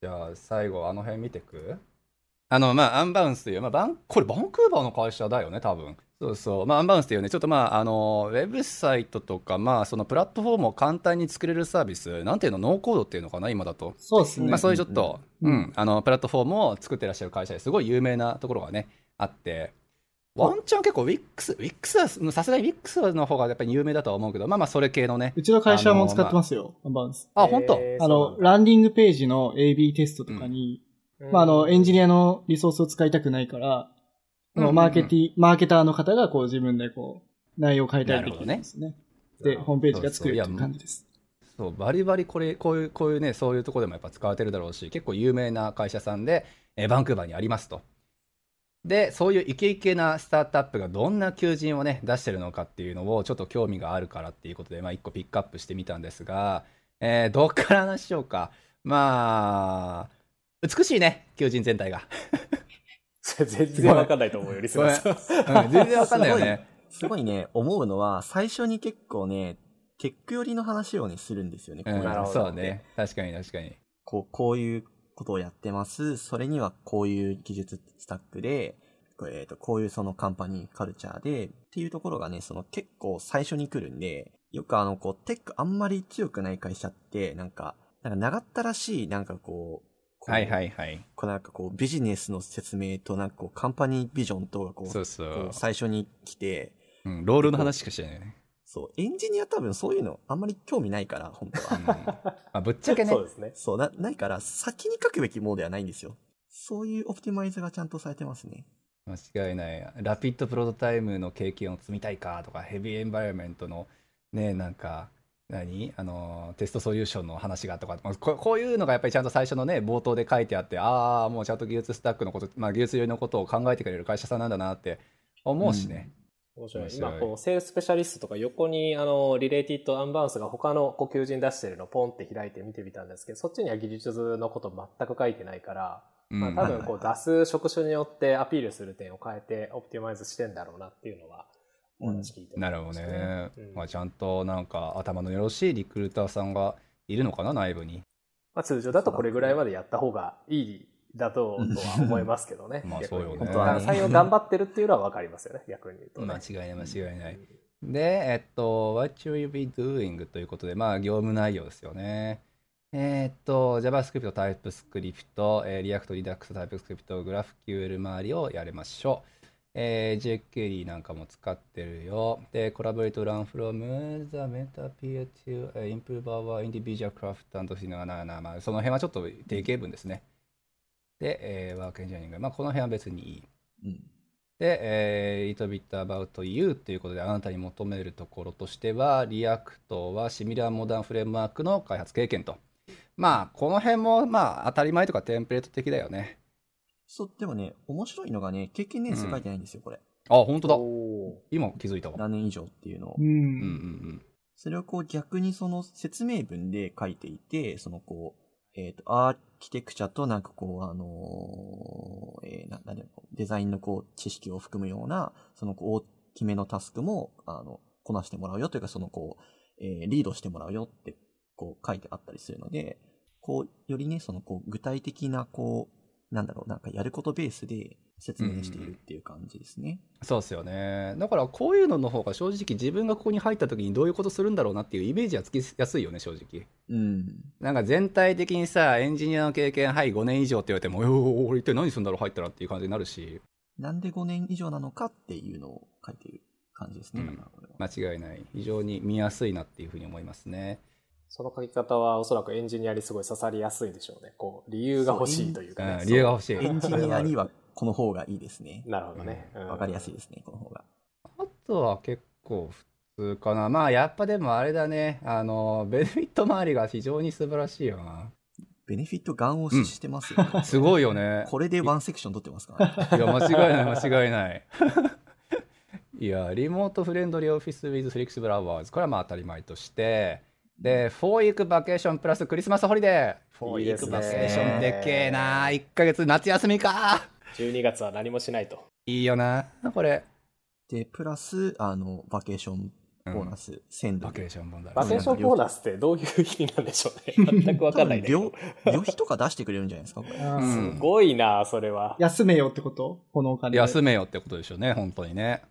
じゃあ最後あの辺見てく？あのまあアンバウンスという、まあ、バンこれバンクーバーの会社だよね多分。そうそう。まあアンバウンスというねちょっとまああのウェブサイトとかまあそのプラットフォームを簡単に作れるサービスなんていうのノーコードっていうのかな今だと。そうですね。まあ、そういうちょっと、ううん。んあのプラットフォームを作ってらっしゃる会社ですごい有名なところがねあって。ワンチャン結構 WIX、WIX はさすがに WIX の方がやっぱり有名だとは思うけどまあまあそれ系のねうちの会社も使ってますよ、アンバウンス。あ本当、えーあの、ランディングページの AB テストとかに、うんまあ、あの、エンジニアのリソースを使いたくないから、うんうんうん。マーケティ、マーケターの方がこう自分でこう、内容を変えたりできるんですね。で、ホームページが作れるっていう感じです。そうバリバリこれこういうこういうねそういうところでもやっぱ使われてるだろうし結構有名な会社さんで、えーバンクーバーにありますと。でそういうイケイケなスタートアップがどんな求人をね出してるのかっていうのをちょっと興味があるからっていうことで、まあ、1個ピックアップしてみたんですが、えーどっから話しようか。まあ美しいね求人全体が、それ全然わかんないと思うよ、リスナーさん。うん全然わかんないよね。すごいね、思うのは、最初に結構ね、テック寄りの話をね、するんですよね。こうんなるほどそうね。確かに確かに。こう、こういうことをやってます。それにはこういう技術スタックで、こうえーとこういうそのカンパニーカルチャーで、っていうところがね、その結構最初に来るんで、よくあの、こう、テックあんまり強くない会社って、なんか、なんか長ったらしい、なんかこうはいはいはいこうなんかこう、ビジネスの説明と、なんかこう、カンパニービジョンとがこう、そうそう最初に来て、うん、ロールの話しかしてないよね、そう、エンジニア多分そういうのあんまり興味ないから、本当うんは。まあ、ぶっちゃけねそうですね。そう、な、ないから、先に書くべきものではないんですよ。そういうオプティマイズがちゃんとされてますね。間違いないラピッドプロトタイムの経験を積みたいかとかヘビーエンバイアメントのねなんか何？あのテストソリューションの話がとか。ここういうのがやっぱりちゃんと最初のね冒頭で書いてあってああもうちゃんと技術スタックのこと、まあ、技術寄りのことを考えてくれる会社さんなんだなって思うしね、面白い。面白い。今、こう、セールススペシャリストとか横に、あの、リレーティッドアンバウンスが他のこう求人出してるのをポンって開いて見てみたんですけど、そっちには技術のこと全く書いてないから、うん。まあ多分こう出す職種によってアピールする点を変えてオプティマイズしてんだろうなっていうのは、お話聞いてなるほどね、うん。まあ、ちゃんとなんか頭のよろしいリクルーターさんがいるのかな内部に。まあ通常だとこれぐらいまでやった方がいいだととは思いますけどね。まあそうよね。本当は採用頑張ってるっていうのは分かりますよね、逆に言うとね。間違いない。間違いない。で、えっと、What will you be doing? ということで、まあ、業務内容ですよね。えっと、JavaScript、TypeScript、えー React、Redux、TypeScript、GraphQL 周りをやりましょう。えー jQuery なんかも使ってるよ。で、 Collaborate, learn from and mentor peers to improve our individual craft and なななまあ、その辺はちょっと定型文ですね。で、えー、 work engineering。まあ、この辺は別にいい。うん。で、えー、little bit about you ということであなたに求めるところとしては、 React or similar modern framework の開発経験と。まあ、この辺も、まあ、当たり前とかテンプレート的だよね。そう、でもね、面白いのがね、経験年数書いてないんですよ、これ。あ、本当だ。今気づいたわ。何年以上っていうのをう。。うんうんんそれをこう逆にその説明文で書いていて、そのこう、えっ、と、アーキテクチャとなんかこう、あのーえーな、なんだろうデザインのこう、知識を含むような、そのこう、大きめのタスクも、あの、こなしてもらうよというか、そのこう、えーリードしてもらうよって、こう書いてあったりするので、こう、よりね、そのこう、具体的なこう、なんだろう、なんかやることベースで説明しているっていう感じですね。うん。そうですよね。だから、こういうのの方が正直自分がここに入った時にどういうことするんだろうなっていうイメージはつきやすいよね、正直。うん。なんか全体的にさ、エンジニアの経験、はい、5年以上って言われても、おお、俺一体何するんだろう、入ったらっていう感じになるし、なんで5年以上なのかっていうのを書いている感じですね。うん間違いない。非常に見やすいなっていうふうに思いますね。その書き方はおそらくエンジニアにすごい刺さりやすいんでしょうね。こう、理由が欲しいというかね。うん、理由が欲しい。エンジニアにはこの方がいいですね。なるほどね。うんわかりやすいですね、この方が。あとは結構普通かな。まあやっぱでもあれだね。あの、ベネフィット周りが非常に素晴らしいよな。ベネフィットガン押ししてますよ、ねすごいよね。これでワンセクション取ってますから、ね。いや、間違いない、間違いない。いや、リモートフレンドリーオフィス with flexible hours。これはまあ当たり前として。で、4 week vacation plus Christmas holiday。4 week いいですねバケーションでっけえな。1ヶ月夏休みか。12月は何もしないと。いいよな、これ。で、プラス、あの、バケーションボーナス1000ドル。バケーション問題。バケーションボーナスってどういう意味なんでしょうね。全くわかんないんだけど多分旅、旅費とか出してくれるんじゃないですか、これ。うんすごいな、それは。休めよってこと？このお金で。休めよってことでしょうね、本当にね。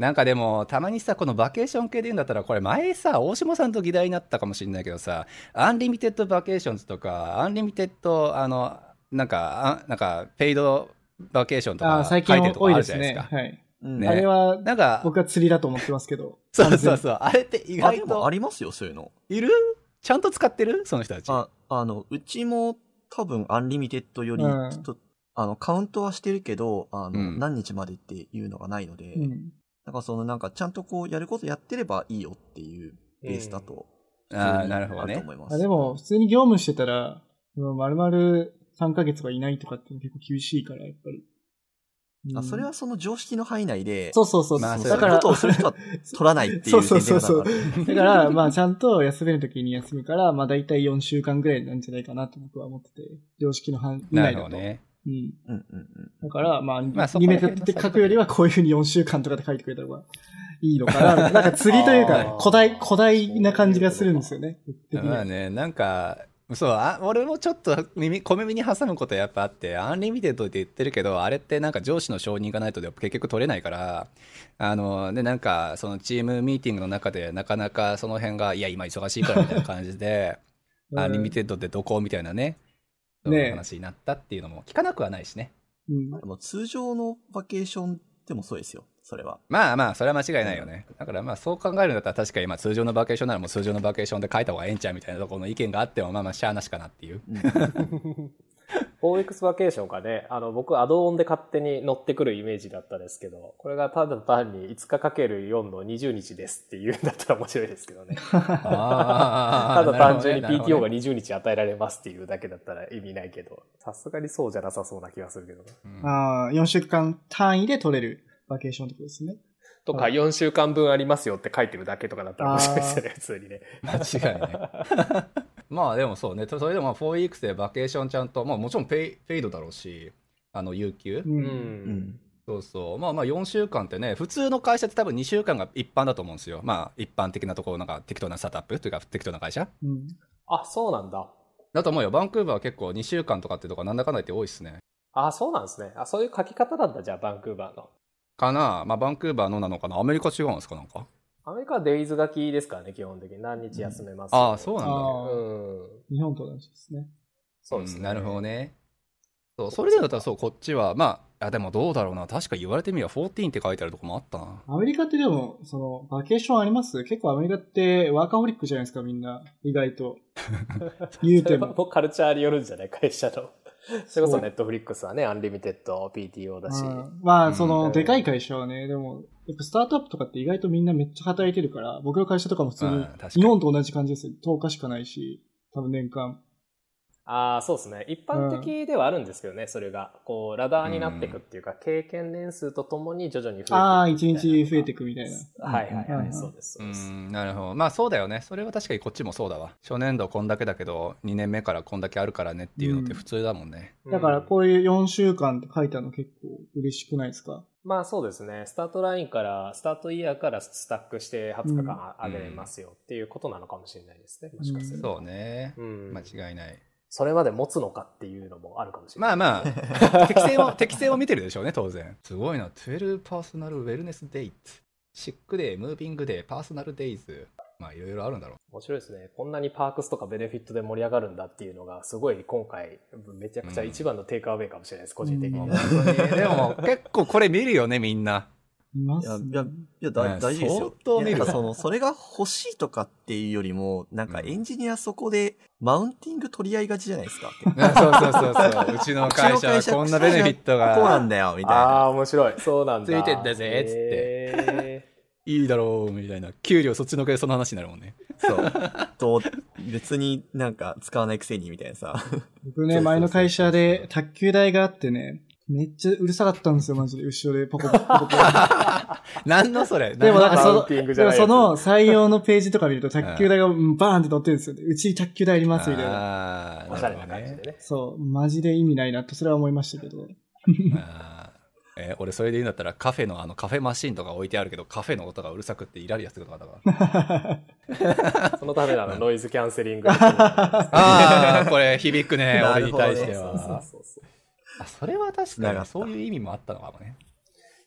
なんかでも、たまにさ、このバケーション系で言うんだったら、これ前さ、大下さんと議題になったかもしれないけどさ、 unlimited vacations とか、 unlimited、あの、なんか、あなんか、 paid vacation とかあー最近書いてるとこあ多いですね。るじゃないですか。はい。うんねあれは、なんか、僕は釣りだと思ってますけど。そうそうそう、あれって意外もあと、りますよ、そういうの。いる？ちゃんと使ってる？その人たち。あ、あの、うちも多分 unlimited より、うんちょっと、あの、カウントはしてるけど、あの、うん何日までっていうのがないので、うん。なんかそのなんかちゃんとこうやることやってればいいよっていうベースだと、ああ、なるほどねでも、普通に業務してたら、うん丸々3ヶ月はいないとかって結構厳しいから、やっぱり。うんあそれはその常識の範囲内で、そうそうそう。まあそうだから、ことをする人は取らないっていうそうそうそうそうだから、まあ、ちゃんと休めるときに休むから、まあ、だいたい4週間ぐらいなんじゃないかなと僕は思ってて、常識の範囲な内だと。るほどね。うん。うんうんうん。だから、まあ、まあそこリメら辺ので書くよりはこういうふうに4週間とかで書いてくれた方がいいのかな。なんか釣りというあかー、誇大、誇大な感じがするんですよね。まあね、なんか、そうあ俺もちょっと耳小耳に挟むことやっぱあって unlimited って言ってるけどあれってなんか上司の承認がないと結局取れないからあのでなんかそのチームミーティングの中でなかなかその辺がいや今忙しいからみたいな感じで うん unlimited ってどこ？みたいなね話になったっていうのも聞かなくはないしね。うん。でも通常のバケーションでもそうですよ、それは。まあまあそれは間違いないよね。だからまあそう考えるんだったら確かにまあ通常のバケーションならもう通常のバケーションで書いた方がええんちゃうみたいなところの意見があってもまあまあしゃあなしかなっていう。うん 4X バケーションがね、あの、僕、 add-on で勝手に乗ってくるイメージだったですけど、これがただ単に5日かける4の20日ですっていうんだったら面白いですけどね。あただ単純に PTO がね20日与えられますっていうだけだったら意味ないけど、さすがにそうじゃなさそうな気がするけどね。うんああ、4週間単位で取れるバケーションってことですね。とか、4週間分ありますよって書いてるだけとかだったら面白いですよね、普通にね。間違いない。まあでもそうね、それでも 4weeks でバケーションちゃんと、まあもちろんペイペイドだろうし、あの、有給、う。うん。うんん。そうそう。まあまあ4週間ってね、普通の会社って多分2週間が一般だと思うんですよ。まあ一般的なところ、なんか適当なスタートアップというか適当な会社うん。あ、そうなんだ。だと思うよ。バンクーバーは結構2週間とかってとこなんだかんだ言って多いですね。あ、そうなんですね。あ、そういう書き方なんだ、じゃあ、バンクーバーの。かなまあバンクーバーのなのかなアメリカ違うんですかなんか？アメリカはデイズ書きですからね、基本的に。何日休めますああ、そうなんだ。うん。日本と同じですね。そうですね。んなるほどね。そう、それでだったらそう、こっちは、まあ、あでもどうだろうな。確か言われてみれば14って書いてあるとこもあったな。アメリカってでも、その、バケーションあります？結構アメリカってワーカホリックじゃないですか、みんな。意外と。言うそても。カルチャーによるんじゃない会社の。それこそネットフリックスはね、 unlimited PTO だし。うんまあ、その、うんでかい会社はね、でも、やっぱスタートアップとかって意外とみんなめっちゃ働いてるから、僕の会社とかも普通に日本と同じ感じですよ。10日しかないし、多分年間。ああ、そうですね。一般的ではあるんですけどね、それが。こう、ラダーになっていくっていうか、経験年数とともに徐々に増えていくみたいな。ああ、1日増えていくみたいな。はいはいはい、うんそうです、そううです。ん、なるほど。まあそうだよね。それは確かにこっちもそうだわ。初年度こんだけだけど、2年目からこんだけあるからねっていうのって普通だもんね。だからこういう4週間って書いたの結構嬉しくないですか？まあそうですね。スタートラインから、スタートイヤーからスタックして20日間上げれますよっていうことなのかもしれないですね。もしかすると。そうね。うん。間違いない。それまで持つのかっていうのもあるかもしれない。まあまあ、適性を、適性を見てるでしょうね、当然。すごいな。12 personal wellness days。 sick day、 moving day、 personal days。まあいろいろあるんだろう。面白いですね。こんなに perks とか benefit で盛り上がるんだっていうのが、すごい今回、めちゃくちゃ一番の takeaway かもしれないです、個人的にうんは。本当にでも結構これ見るよね、みんな。いますいや、いや、いや大事ですよ。相当見るいやなんかその、それが欲しいとかっていうよりも、なんかエンジニアそこでマウンティング取り合いがちじゃないですか。そうそうそうそう。うちの会社はこんなベネフィットこうなんがだよ、みたいああ、な。面白い。そうなんだ。ついてんだぜつってへいいだろう、みたいな。給料そっちのけでその話になるもんね。そう。と、別になんか使わないくせに、みたいなさ。僕ね、前の会社で卓球台があってね、めっちゃうるさかったんですよ、マジで。後ろでポコポコポコ。なんのそれ？でもなんかその、でもその採用のページとか見ると卓球台がうんバーンって載ってるんですよね。うちに卓球台ありますみたいな。おしゃれな感じでね。そう、マジで意味ないなと、それは思いましたけど。えー俺それで言うんだったらカフェのあのカフェマシンとか置いてあるけどカフェの音がうるさくってイラリアするとかだから そのためのあのノイズキャンセリング。ああこれ響くね俺に対してそうそうはそうそう。あそれは確かにそういう意味もあったのかもね。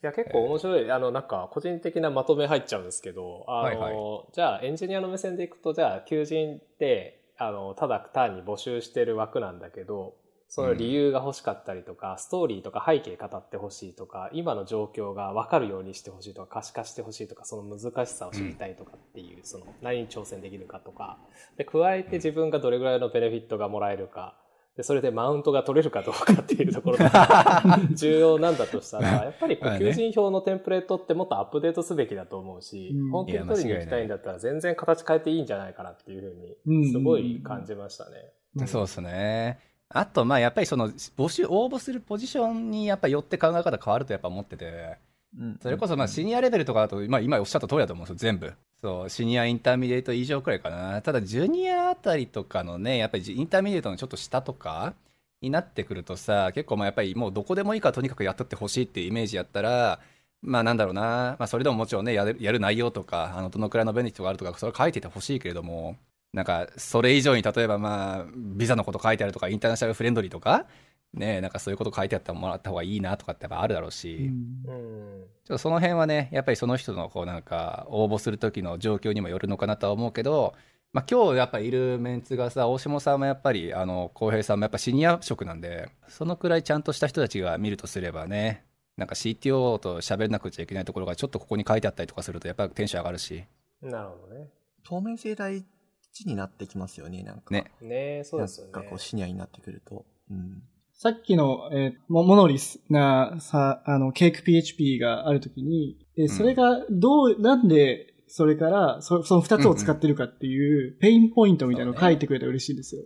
いや、結構面白い。あの、なんか、個人的なまとめ入っちゃうんですけど、あの、はいはい。じゃあ、エンジニアの目線でいくと、じゃあ、求人って、あの、ただ単に募集してる枠なんだけど、その理由が欲しかったりとか、ストーリーとか背景語ってほしいとか、今の状況が分かるようにしてほしいとか、可視化してほしいとか、その難しさを知りたいとかっていう、その、何に挑戦できるかとか、で、加えて自分がどれぐらいのベネフィットがもらえるか、で、それでマウントが取れるかどうかっていうところが 重要なんだとしたら、やっぱりこう求人票のテンプレートってもっとアップデートすべきだと思うし、うん本当に取りに行きたいんだったら全然形変えていいんじゃないかなっていうふうに、すごい感じましたね。そうですね。あと、まあ、やっぱりその、募集、応募するポジションにやっぱ寄って考え方変わるとやっぱ思ってて、うんそれこそまあシニアレベルとかだと、まあ、今おっしゃった通りだと思うんですよ、全部。そう、 senior intermediate 以上くらいかな。ただ、ジュニアあたりとかのね、やっぱり intermediate のちょっと下とかになってくるとさ、結構まあやっぱりもうどこでもいいからとにかくやっとってほしいっていうイメージやったら、まあなんだろうな、まあそれでももちろんね、やるやる内容とか、あの、どのくらいの benefit があるとか、それ書いててほしいけれども、なんか、それ以上に例えばまあ、ビザのこと書いてあるとか、インターナショナルフレンドリーとか、ね、なんかそういうこと書いてあってもらった方がいいなとかってやっぱあるだろうし、うんうん。ちょっとその辺はね、やっぱりその人のこうなんか応募する時の状況にもよるのかなとは思うけど、まあ今日やっぱいるメンツがさ、大下さんもやっぱり、あの、浩平さんもやっぱシニア職なんで、そのくらいちゃんとした人たちが見るとすればね、なんか CTO と喋らなくちゃいけないところがちょっとここに書いてあったりとかすると、やっぱりテンション上がるし、なるほどね。透明性大事になってきますよね、なんか。ね。ねそうですよね。なんかこうシニアになってくると。うん。さっきの、えーモモノリスな、さ、あの、ケーク PHP があるときに、で、それがどう、なんで、それから、そその二つを使ってるかっていう、ペインポイントみたいなのを書いてくれたら嬉しいんですよ。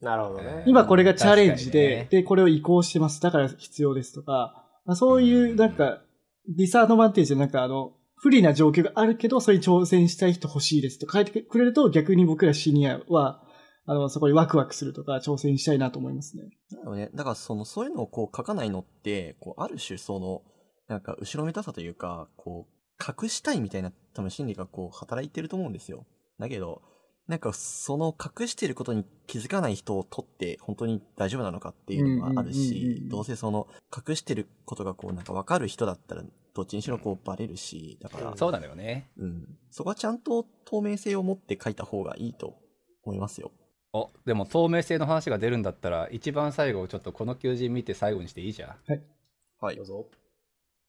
なるほどね。今これがチャレンジで、ねで、これを移行してます。だから必要ですとか、まあ、そういう、なんか、ディスアドバンテージでなんかあの、不利な状況があるけど、それに挑戦したい人欲しいですと書いてくれると、逆に僕らシニアは、あの、そこにワクワクするとか、挑戦したいなと思いますね。だよね。だからその、そういうのをこう書かないのって、こう、ある種その、なんか後ろめたさというか、こう、隠したいみたいな多分心理がこう、働いてると思うんですよ。だけど、なんかその隠してることに気づかない人を取って本当に大丈夫なのかっていうのがあるしうん、どうせその隠してることがこうなんかわかる人だったらどっちにしろこうバレるし、だから、そうなんだよね。うん。そこはちゃんと透明性を持って書いた方がいいと思いますよ。お、でも透明性の話が出るんだったら、一番最後ちょっとこの求人見て最後にしていいじゃん。はいどう。ぞ。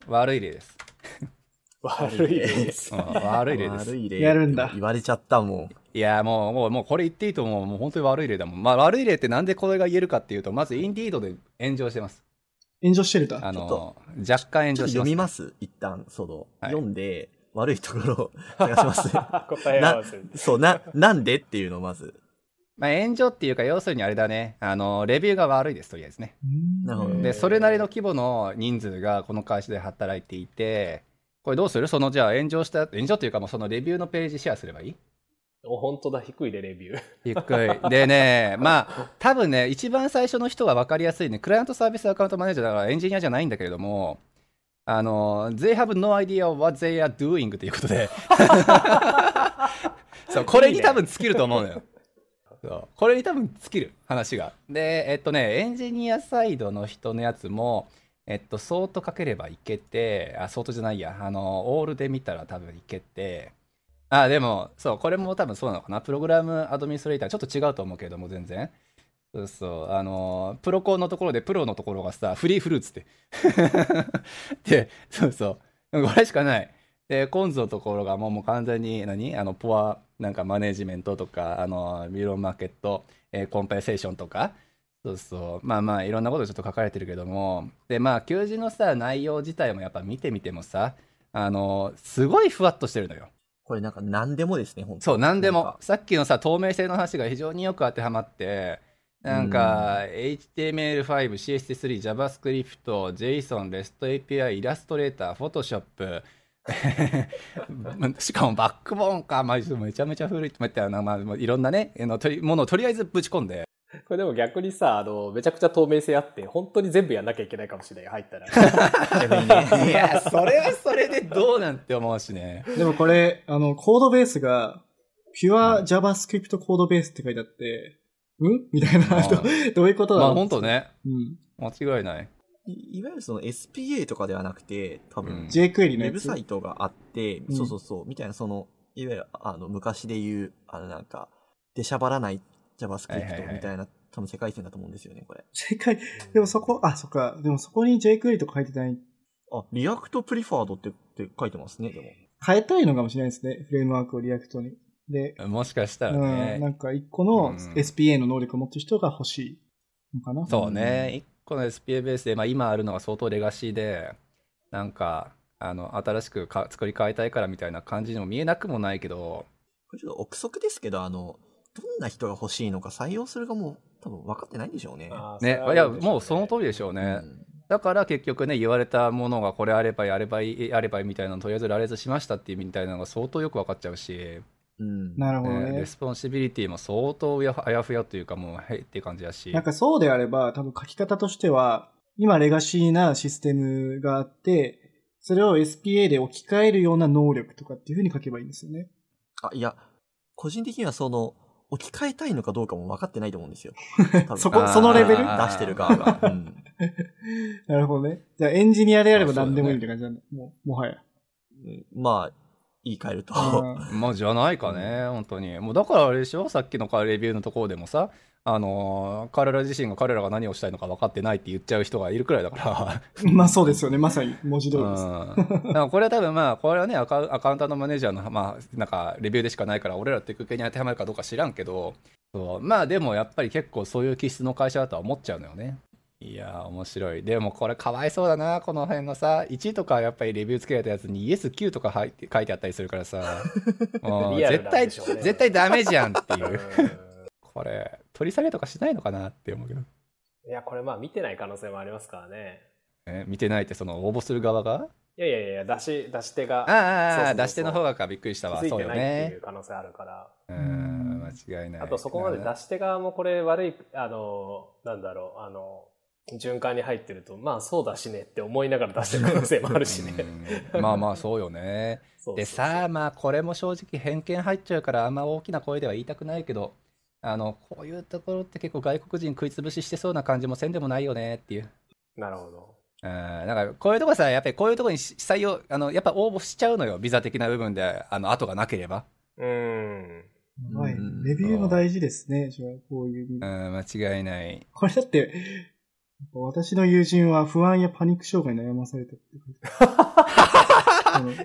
悪い例です。悪いです。うん、悪い例です。悪い例。やるんだ言われちゃったもん。いやもう、もう、もうこれ言っていいと思う。もう本当に悪い例だもん。まあ悪い例ってなんでこれが言えるかっていうと、まずインディードで炎上してます。炎上してると。あちょっの、若干炎ちょっと上してます。読みます一旦、その、はい読んで、悪いところを探します。答え合わせ。そう、な、なんでっていうのをまず。まあ炎上っていうか、要するにあれだね。あの、レビューが悪いです、とりあえずね。なるほどで、それなりの規模の人数がこの会社で働いていて、これどうする？その、じゃあ炎上した、炎上っていうかもうそのレビューのページシェアすればいい？お、本当だ、低いで、レビュー。ゆっくり。でね、まあ、多分ね、一番最初の人は分かりやすいね、クライアントサービスアカウントマネージャーだからエンジニアじゃないんだけれども、あの、they have no idea what they are doing ということで、そう、これに多分尽きると思うのよ。そうこれに多分尽きる話が。で、えっとね、エンジニアサイドの人のやつも、えっと、ソートかければいけて、あ、ソートじゃないや、あの、オールで見たら多分いけて、あ、でも、そう、これも多分そうなのかな。プログラムアドミニストレーター、ちょっと違うと思うけども、全然。そうそう、あの、プロコンのところで、プロのところがさ、フリーフルーツって。で、そうそう、これしかない。で、コンズのところがもうもう完全に何、あの、ポア、なんかマネジメントとか、あの、ミロンマーケット、えーコンペンセーションとか、そうそう、まあまあ、いろんなことちょっと書かれてるけども、で、まあ、求人のさ、内容自体もやっぱ見てみてもさ、あの、すごいふわっとしてるのよ。これなんか何でもですね、本当そう、なんでも。さっきのさ、透明性の話が非常によく当てはまって、なんか、HTML5、CSS3、JavaScript、JSON、REST API、イラストレーター、Photoshop、しかもバックボーンか、まあ、めちゃめちゃ古いって言ったら、まあ、いろんなね、あのとりものをとりあえずぶち込んで、これでも逆にさ、あの、めちゃくちゃ透明性あって、本当に全部やんなきゃいけないかもしれない、入ったら。いや、それはそれでどうなんて思うしね。でもこれ、あの、コードベースが、Pure JavaScript コードベースって書いてあって、ん？みたいな、まあどどういうことだまあ、ろう本当ね、うん。間違いない。いいわゆるその SPA とかではなくて、多うん分、jQuery のやつ？ウェブサイトがあって、うんそうそうそう、みたいなその、いわゆるあの、昔で言う、あのなんか、出しゃばらないはいはいはい JavaScript みたいな、多分世界線だと思うんですよね、これ。正解。でもそこ、あ、そっか。でもそこに jQuery とか書いてない。あ、 React preferred ってって書いてますね、でも。変えたいのかもしれないですね。フレームワークを React に。で、もしかしたらうん、ね。なんか一個のうん SPA の能力を持ってる人が欲しい。のかな。そうね、一個の SPA ベースで、まあ、今あるのが相当レガシーで、なんか、あの、新しくか作り変えたいからみたいな感じにも見えなくもないけど、これちょっと憶測ですけど、あの、どんな人が欲しいのか採用するかも多分分かってないんでしょうね。あーね、いや、もうその通りでしょううね。んだから結局ね、言われたものがこれあればやればいい、あればいいみたいなのとりあえず羅列しましたっていうみたいなのが相当よく分かっちゃうし、うん。なるほどねねレ。スポンシビリティも相当やあやふやというかもう、へいっていう感じだし。なんかそうであれば、多分書き方としては、今レガシーなシステムがあって、それを SPA で置き換えるような能力とかっていうふうに書けばいいんですよね。あ、いや、個人的にはその、置き換えたいのかどうかも分かってないと思うんですよ。そこ、そのレベル？出してる側が。うんなるほどね。じゃあエンジニアであれば何でもいいって感じなんだ。もう、もはや。うんまあ、言い換えると。あまあじゃないかね、本当に。もうだからあれでしょ、さっきのレビューのところでもさ、あのー彼ら自身が彼らが何をしたいのか分かってないって言っちゃう人がいるくらいだから。ー まあそうですよね。まさに文字通りです。うん、これは多分まあこれはねアカウアカウンタントマネージャーのまあなんかレビューでしかないから俺らテク系に当てはまるかどうか知らんけどそうまあでもやっぱり結構そういう気質の会社だとは思っちゃうのよねいやー面白い。でもこれかわいそうだなこの辺のさ1とかやっぱりレビューつけられたやつにイエス9とか入って書いてあったりするからさ。もう絶対ね。絶対ダメじゃんっていう。うん。これ取り下げとかしないのかなって思うけど、いや、これまあ見てない可能性もありますからね。ね見てないってその応募する側が？いやいやいや、出し、出し手が。ああ出し手の方がかびっくりしたわ。そうよ気づいてないってねいう可能性あるから。うん間違いないあとそこまで出し手側もこれ悪い、あの、なんだろう、あの、循環に入ってると、まあそうだしねって思いながら出してる可能性もあるしね。うんまあまあそうよね でさまあこれも正直偏見入っちゃうからあんま大きな声では言いたくないけどあのこういうところって結構外国人食いつぶししてそうな感じもせんでもないよねっていうなるほど。うんだからこういうとこさやっぱりこういうとこに採用あのやっぱ応募しちゃうのよビザ的な部分であの後がなければうん。はいうん。レビューも大事ですね。じゃあ、こういう。うん間違いないこれだって、私の友人は不安やパニック障害に悩まされたって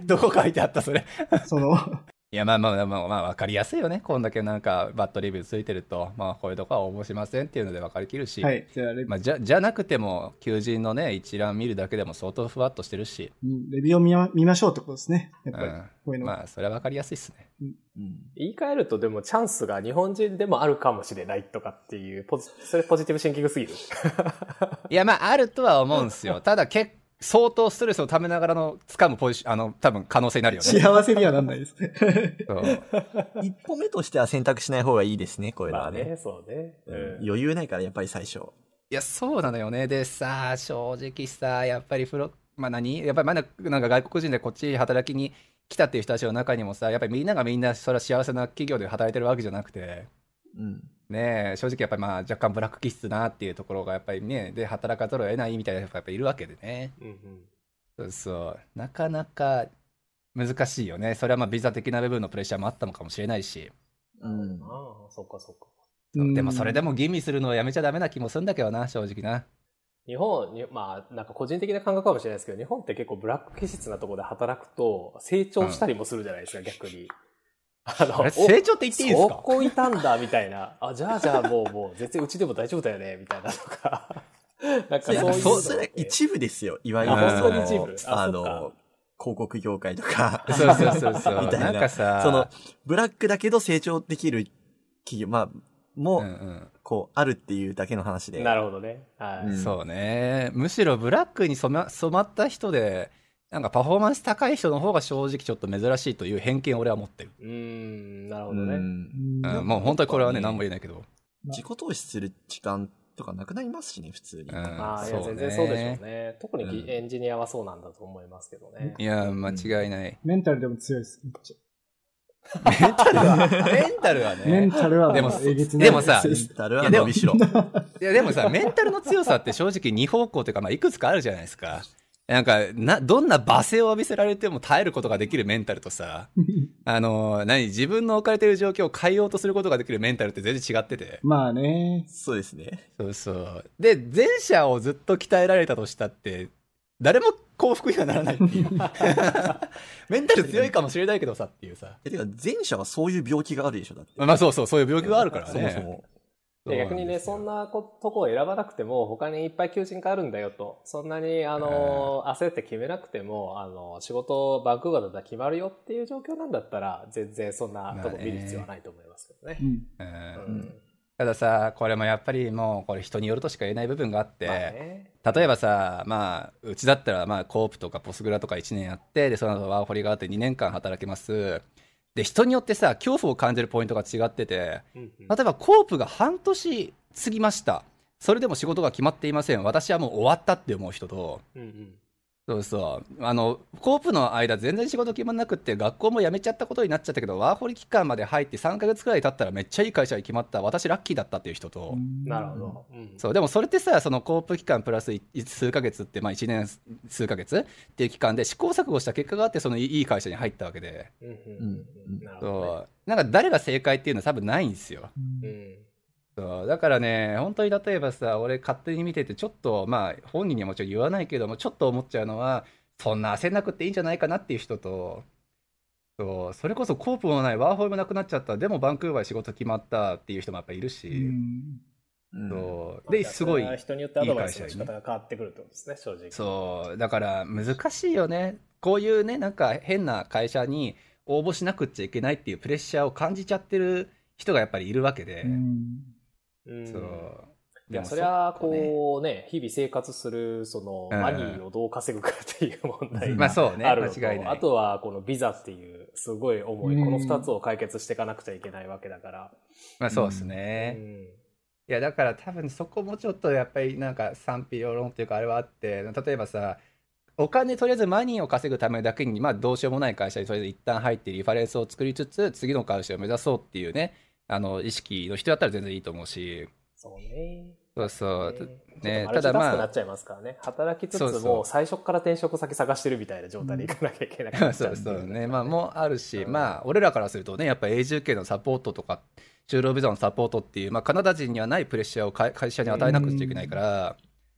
どこ書いてあったそれ。その、いやまあまあまあまあ分かりやすいよね。こんだけなんかバッドレビューついてると。まあこういうとこは応募しませんっていうので分かりきるし、はい、じゃあまあ、じゃじゃなくても求人のね一覧見るだけでも相当ふわっとしてるし、うんレビューを見ま見ましょうってことですね。やっぱり、こういううん、の。まあそれは分かりやすいですね。うん言い換えるとでもチャンスが日本人でもあるかもしれないとかっていう、ポジそれポジティブシンキングすぎる？いやまああるとは思うんですよ ただ結相当ストレスをためながらの掴むポジションあの多分可能性になるよね幸せにはなんないですね。そう一歩目としては選択しない方がいいですね、こういうのはね。まあね、そうね。うんうん余裕ないから、やっぱり最初。いやそうなのよねでさ正直さやっぱりフロまあ何？やっぱりまだなんか外国人でこっち働きに来たっていう人たちの中にもさやっぱりみんながみんなそれは幸せな企業で働いてるわけじゃなくて。うん。ねえ正直やっぱりまあ若干ブラック気質なっていうところがやっぱりねで働かざるを得ないみたいな人がやっぱいるわけでね。うんうん。そうそう。なかなか難しいよね。それはまあビザ的な部分のプレッシャーもあったのかもしれないし、うん。ああ、そっかそっか。う。んでもそれでも吟味するのはやめちゃダメな気もするんだけどな正直な日本に、まあ、なんか個人的な感覚かもしれないですけど、日本って結構ブラック気質なところで働くと、成長したりもするじゃないですか、逆に。あのあれ成長って言っていいんですか？そこいたんだ、みたいな。あ、じゃあじゃあもう、もう、全然うちでも大丈夫だよね、みたいなとか。なんかそういう。そう、それ一部ですよ。いわゆる、あ本当に一部あの、広告業界とか、そうそうそうそう みたいな。なんかさその、ブラックだけど成長できる企業、まあ、も、うんうんこう、あるっていうだけの話で。なるほどね。はい。うんそうねむしろブラックに染ま染まった人でなんかパフォーマンス高い人の方が正直ちょっと珍しいという偏見を俺は持ってる、うーん、なるほうどね。ん。うんうんもう本当にこれはね何も言えないけど、自己投資する時間とかなくなりますしね、普通に。うんああ、いや、そうね全然そうでしょうね。特にうんエンジニアはそうなんだと思いますけどね。いや間違いない、メンタルでも強いです。めっちメンタルはメンタルはゃメンねタルはでもでもさメンタルは伸びしろ。いやでもさメンタルの強さって正直二方向というか、まあ、いくつかあるじゃないですかなんかなどんな罵声を浴びせられても耐えることができるメンタルとさあの何自分の置かれてる状況を変えようとすることができるメンタルって全然違っててまあね。そうですね。そうそう。で、前者をずっと鍛えられたとしたって、誰も幸福にはならないっていう。メンタル強いかもしれないけどさっていうさ。え、てか、前者はそういう病気があるでしょ、だって。まあそうそう、そういう病気があるからね。そもそも。で逆にね、そんなことこを選ばなくても、他にいっぱい求人があるんだよと。そんなに、あの、焦って決めなくても、あの、仕事、バンクーバーだったら決まるよっていう状況なんだったら、全然そんなとこ見る必要はないと思いますけどね。うん。たださ、これもやっぱりもう、これ人によるとしか言えない部分があって、まあね、例えばさ、まあ、うちだったら、まあ、コープとかポスグラとか1年やって、で、その後ワーホリがあって2年間働けます。で、人によってさ、恐怖を感じるポイントが違ってて、例えばコープが半年過ぎました。それでも仕事が決まっていません。私はもう終わったって思う人と、うんうん、そうそう。あの、コープの間全然仕事決まんなくって、学校も辞めちゃったことになっちゃったけど、ワーホリ期間まで入って3ヶ月くらい経ったらめっちゃいい会社に決まった。私ラッキーだったっていう人と。なるほど。うん、そう。でもそれってさ、そのコープ期間プラス数ヶ月って、まあ1年数ヶ月っていう期間で試行錯誤した結果があって、そのいい会社に入ったわけで。うん。そう。なんか誰が正解っていうのは多分ないんですよ。うんそう。だからね、本当に例えばさ、俺勝手に見てて、ちょっと、まあ、本人にはもちろん言わないけども、ちょっと思っちゃうのは、そんな焦んなくていいんじゃないかなっていう人と、そう。それこそコープもないワーホイもなくなっちゃった。でもバンクーバー仕事決まったっていう人もやっぱいるし、うん、そう。ですごい人によってアドバイスの仕方が変わってくるってことですね正直。そう。だから難しいよね。こういうねなんか変な会社に応募しなくちゃいけないっていうプレッシャーを感じちゃってる人がやっぱりいるわけで、うん、そう。いや、そりゃ、こうね、日々生活する、その、マニーをどう稼ぐかっていう問題があるのと、あとは、このビザっていう、すごい重い、この二つを解決していかなくちゃいけないわけだから。まあそうですね。いや、だから多分そこもちょっとやっぱりなんか賛否両論っていうかあれはあって、例えばさ、お金とりあえずマニーを稼ぐためだけに、まあどうしようもない会社にとりあえず一旦入ってリファレンスを作りつつ、次の会社を目指そうっていうね、あの、意識の人だったら全然いいと思うし。そうね。そうそう。ね、ただまあ。なっちゃいますからね。働きつつも、最初から転職先探してるみたいな状態で行かなきゃいけない。そうそうね。まあ、もあるし、まあ、俺らからするとね、やっぱ永住権のサポートとか、就労ビザのサポートっていう、まあ、カナダ人にはないプレッシャーを会社に与えなくちゃいけないから、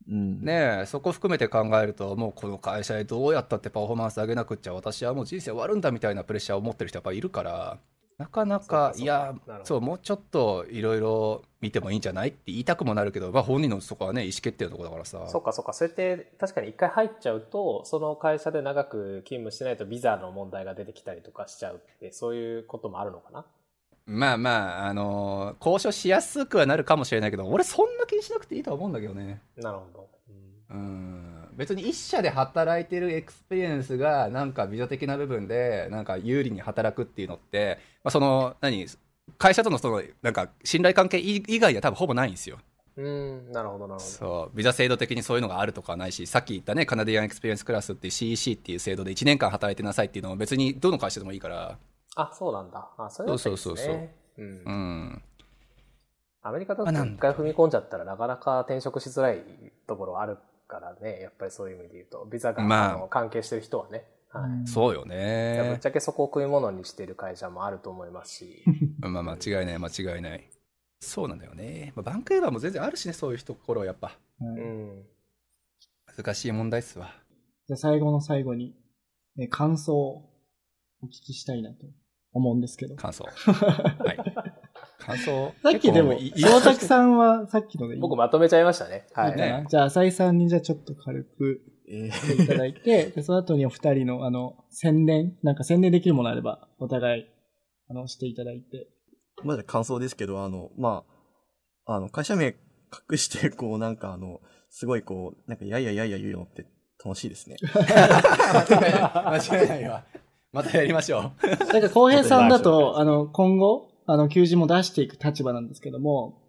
うん、ねそこ含めて考えると、もうこの会社でどうやったってパフォーマンス上げなくっちゃ、私はもう人生終わるんだみたいなプレッシャーを持ってる人やっぱいるから、なかなか、いや、そう、もうちょっといろいろ見てもいいんじゃないって言いたくもなるけど、まあ本人のそこはね、意思決定のところだからさ。そうかそうか。それって確かに一回入っちゃうと、その会社で長く勤務してないとビザの問題が出てきたりとかしちゃうって、そういうこともあるのかな？まあまあ、あのー、交渉しやすくはなるかもしれないけど、俺そんな気にしなくていいと思うんだけどね。なるほど。うん、別に一社で働いてる experience がなんかビザ的な部分でなんか有利に働くっていうのって、まあ、その何？会社とのそのなんか信頼関係以外では多分ほぼないんですよ。うん、なるほど、なるほど。そう。ビザ制度的にそういうのがあるとかないし、さっき言ったね、 Canadian Experience Class っていう CEC っていう制度で1年間働いてなさいっていうのも別にどの会社でもいいから。あ、そうなんだ。あ、それは、ね、そうそうそうそう。うん。うん。アメリカだと一回踏み込んじゃったらなかなか転職しづらいところあるからね、やっぱりそういう意味で言うと、ビザが、まあ、関係してる人はね。はい、そうよね。ぶっちゃけそこを食い物にしてる会社もあると思いますし。まあ間違いない、間違いない。そうなんだよね。まあ、バンクーバーも全然あるしね、そういうところはやっぱ。うん。難しい問題っすわ。じゃあ最後の最後に、え感想をお聞きしたいなと思うんですけど。感想。はい。感想。さっきでも、大崎さんはさっきのでいい？僕まとめちゃいましたね。はい。ね、じゃあ、浅井さんにじゃあちょっと軽く、えー、いただいて、でその後にお二人の、あの、宣伝、なんか宣伝できるものあれば、お互い、あの、していただいて。まだ感想ですけど、あの、まあ、あの、会社名隠して、こう、なんかあの、すごいこう、なんか、やいやいやいや言うのって楽しいですね。間違いないわ。またやりましょう。なんか、浩平さんだと、あの、今後、あの、求人も出していく立場なんですけども、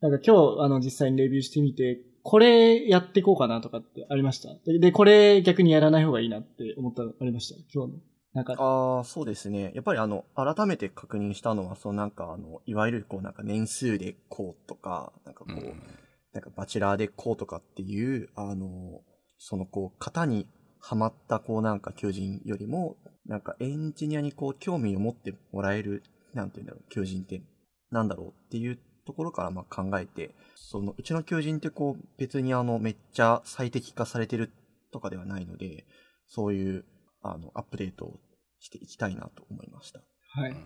なんか今日、あの、実際にレビューしてみて、これやっていこうかなとかってありました？でで、これ逆にやらない方がいいなって思ったありました？今日の。なんか。ああ、そうですね。やっぱりあの、改めて確認したのは、そのなんかあの、いわゆるこうなんか年数でこうとか、なんかこう、うん、なんかバチェラーでこうとかっていう、あの、そのこう、型にはまったこうなんか求人よりも、なんかエンジニアにこう興味を持ってもらえるなんて言うんだろう、求人ってなんだろうっていうところからまあ考えて、そのうちの求人ってこう別にあのめっちゃ最適化されてるとかではないので、そういうあのアップデートをしていきたいなと思いました。はい。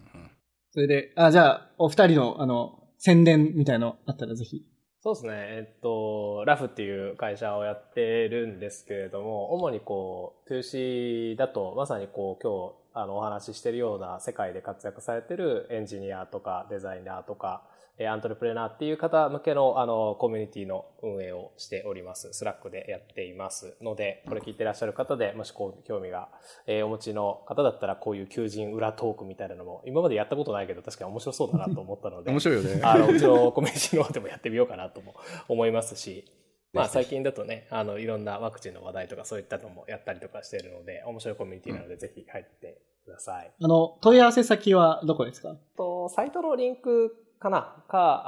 それで、あ、じゃあ、お二人の、あの、宣伝みたいのあったらぜひ。そうですね。えっと、ラフっていう会社をやってるんですけれども、主にこう、2C だと、まさにこう、今日、あの、お話ししてるような世界で活躍されてるエンジニアとかデザイナーとか、えアントレプレナーっていう方向けの、あの、コミュニティの運営をしております。 Slack でやっていますので、これ聞いてらっしゃる方で、もしこう、興味が、えー、お持ちの方だったら、こういう求人裏トークみたいなのも、今までやったことないけど、確かに面白そうだなと思ったので、面白いよね。あの、うちのコミュニティの方でもやってみようかなとも思いますし、まあ最近だとね、あの、いろんなワクチンの話題とかそういったのもやったりとかしているので、面白いコミュニティなので、ぜひ入ってください。あの、問い合わせ先はどこですか？と、サイトのリンクかな？か、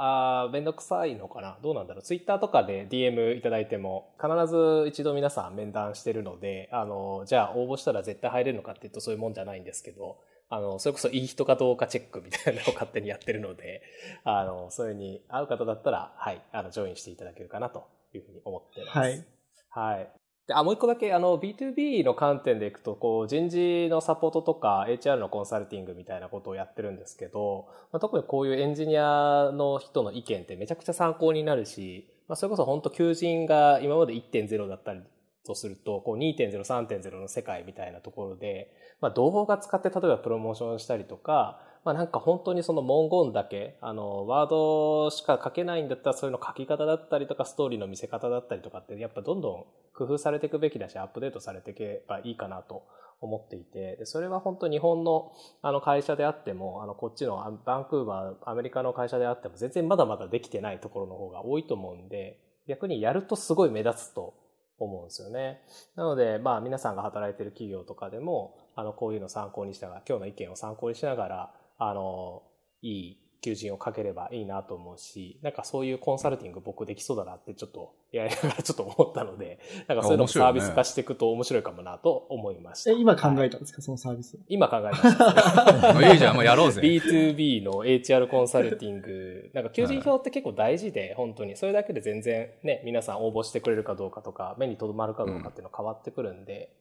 あめんどくさいのかな？どうなんだろう？ツイッターとかで DM いただいても、必ず一度皆さん面談してるので、あの、じゃあ応募したら絶対入れるのかっていうとそういうもんじゃないんですけど、あの、それこそいい人かどうかチェックみたいなのを勝手にやってるので、あの、そういうに合う方だったら、はい、あの、ジョインしていただけるかなというふうに思ってます。はい。はい。で、あ、もう一個だけ、あの、B2B の観点でいくと、こう、人事のサポートとか、HR のコンサルティングみたいなことをやってるんですけど、まあ、特にこういうエンジニアの人の意見ってめちゃくちゃ参考になるし、まあ、それこそ本当求人が今まで1.0だったりとすると、こう2.0、3.0の世界みたいなところで、まあ、動画使って例えばプロモーションしたりとか、まあなんか本当にその文言だけ、あの、ワードしか書けないんだったら、そういうの書き方だったりとか、ストーリーの見せ方だったりとかって、やっぱどんどん工夫されていくべきだし、アップデートされていけばいいかなと思っていて、でそれは本当日本のあの会社であっても、あの、こっちのバンクーバー、アメリカの会社であっても、全然まだまだできてないところの方が多いと思うんで、逆にやるとすごい目立つと思うんですよね。なので、まあ皆さんが働いている企業とかでも、あの、こういうのを参考にしながら、今日の意見を参考にしながら、あの、いい求人をかければいいなと思うし、なんかそういうコンサルティング僕できそうだなってちょっとやりながらちょっと思ったので、なんかそういうのサービス化していくと面白いかもなと思いました。え、今考えたんですか、はい、そのサービス。今考え ました。いいじゃん、もうやろうぜ。B2B の HR コンサルティング、なんか求人票って結構大事で、本当に。それだけで全然ね、皆さん応募してくれるかどうかとか、目に留まるかどうかっていうの変わってくるんで、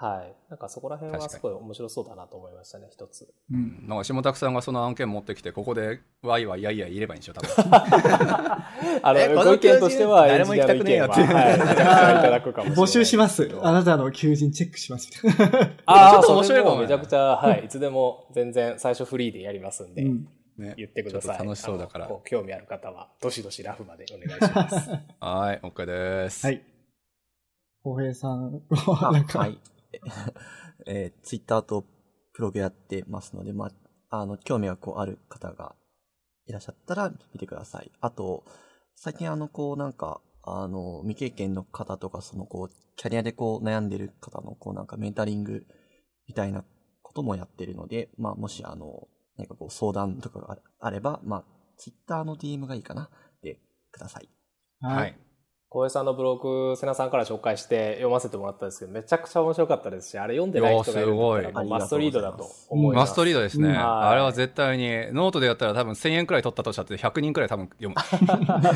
はい。なんかそこら辺はすごい面白そうだなと思いましたね、一つ。うん。なんか下拓さんがその案件持ってきて、ここでワイワイやいやいればいいんでしょ、多分。あの、ご意見としては、誰も行きたくねえよって。はい。いただくかも募集します。あなたの求人チェックします。ああ、ちょっと面白いかも。めちゃくちゃ、はい。いつでも全然最初フリーでやりますんで。ね、言ってください。楽しそうだから。興味ある方は、どしどしラフまでお願いします。はい、OK です。はい。浩平さんは、なんか、はい。えー、ツイッターとブログやってますので、まあ、あの、興味がこうある方がいらっしゃったら見てください。あと、最近あの、こうなんか、あの、未経験の方とか、そのこう、キャリアでこう悩んでる方のこうなんかメンタリングみたいなこともやってるので、まあ、もしあの、何かこう相談とかがあれば、まあ、ツイッターの DM がいいかなでください。はい。小江さんのブログ、瀬名さんから紹介して読ませてもらったんですけど、めちゃくちゃ面白かったですし、あれ読んでない人がいるんだ must read だと思います。 must read ですね。あれは絶対に、ノートでやったら多分1000円くらい取ったとしたって100人くらい多分読む。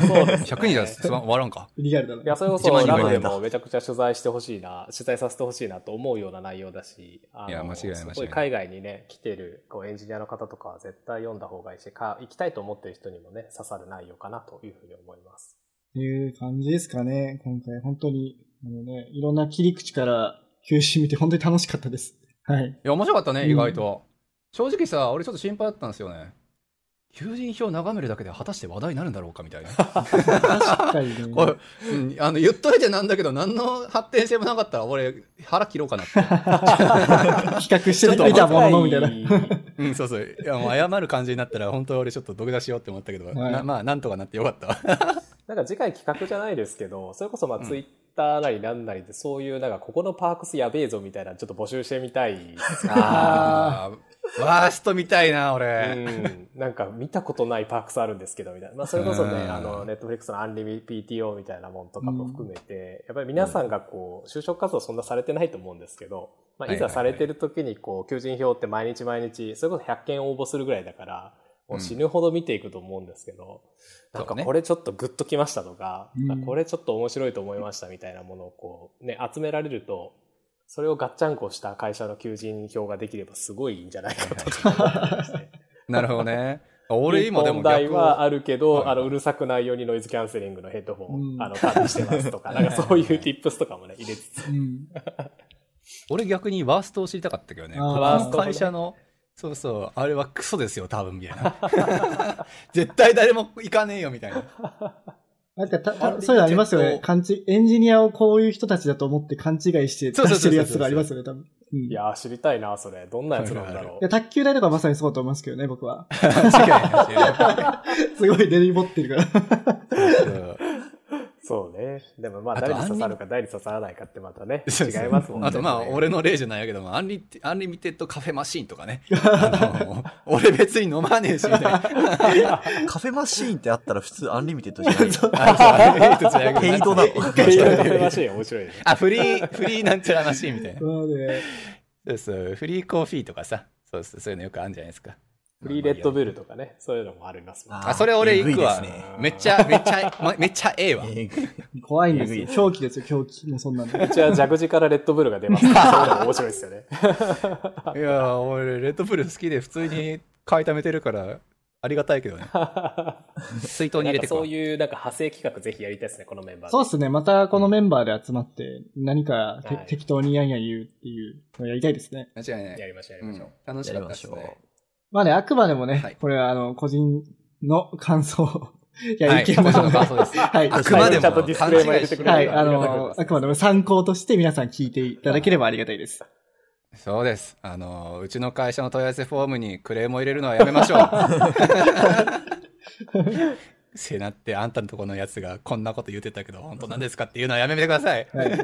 そうです、ね。100人じゃ終わらんか。リアルだいや、それこそラムでもめちゃくちゃ取材してほしいな、取材させてほしいなと思うような内容だし、いや、間違いない。すごい海外にね、来てるこうエンジニアの方とかは絶対読んだ方がいいし、か行きたいと思ってる人にもね、刺さる内容かなというふうに思います。っていう感じですかね、今回。本当に、あのね、いろんな切り口から休止見て本当に楽しかったです。はい。いや、面白かったね、意外と。正直さ、俺ちょっと心配だったんですよね。求人票を眺めるだけで果たして話題になるんだろうかみたいな。確かにね。これ、うん、あの、言っといてなんだけど、何の発展性もなかったら、俺、腹切ろうかなって。比較してみたものみたいな。うん、そうそう。いや、もう謝る感じになったら、本当俺ちょっと土下座しようって思ったけど、はい、まあ、なんとかなってよかった。なんか次回企画じゃないですけど、それこそまあツイッターなりなんなりで、そういう、なんかここのパークスやべえぞみたいな、ちょっと募集してみたい。ああ、ワーストみたいな、俺。うん。なんか見たことないパークスあるんですけど、みたいな。まあそれこそね、あの、ネットフリックスのアンリミ PTO みたいなもんとかも含めて、やっぱり皆さんがこう、就職活動そんなされてないと思うんですけど、まあいざされてる時にこう、求人票って毎日毎日、それこそ100件応募するぐらいだから、もう死ぬほど見ていくと思うんですけど、うん、なんかこれちょっとグッときましたとか、ね、これちょっと面白いと思いましたみたいなものをこう、ね、集められると、それをガッチャンコした会社の求人票ができればすごいいいんじゃないかと。なるほどね。俺今でも問題逆はあるけど、はいあの、うるさくないようにノイズキャンセリングのヘッドフォン、うんあの、管理してますとか、なんかそういう tips とかもね、入れつつ。うん。俺逆にワーストを知りたかったけどね。あーこの会社の、そうそう、あれはクソですよ、多分、みたいな。絶対誰も行かねえよ、みたいな。なんかたたそういうのありますよね勘違いエンジニアをこういう人たちだと思って勘違いしてそうそうそうそう出してるやつとかありますよね、多分。うんいやー、知りたいな、それ。どんなやつなんだろいや、卓球台とかまさにそうだと思いますけどね、僕は。間違いないすごい練り持ってるから。そうね。でもまあ、誰に刺さるか誰に刺さらないかってまたね、違いますもんね。あとまあ、俺の例じゃないけども、アンリ unlimited カフェマシーンとかね。あの 俺別に飲まねえし、みたいな。カフェマシーンってあったら普通 unlimited じゃないあそう unlimited じゃないけど paid だと。 paid カフェマシーン面白いね。あ、フリー、フリーなんちゃらマシーンみたいな。そうね。そうそう、 free coffee とかさ。そうそう、そういうのよくあるんじゃないですか。 free Red Bull とかね、そういうのもありますもんね。あ、それ俺行くわ。めっちゃ、めっちゃ、まめっちゃええわ。怖いんですよ。狂気ですよ、狂気。もうそんなんで。うちは蛇口からレッドブルが出ますから。そういうのも面白いですよね。いや、俺、レッドブル好きで普通に買い溜めてるから、ありがたいけどね。水筒に入れてそういうなんか派生企画ぜひやりたいですね、このメンバーで。そうっすね。またこのメンバーで集まって、何かてはい適当にやんや言うっていうのをやりたいですね。間違いない。やりましょう、やうんりましょう。楽しかったですね。まあね、あくまでもね、はいこれはあの、個人の感想。いや、はい意見も個人の感想ですはい。あくまでもちゃんとディスクレーマー入れてくれるはい、あの、ですあくまでも参考として皆さん聞いていただければありがたいです。そうです。あの、うちの会社の問い合わせフォームにクレームを入れるのはやめましょう。せなって、あんたのとこのやつがこんなこと言ってたけど、本当なんですかっていうのはやめてください。はい。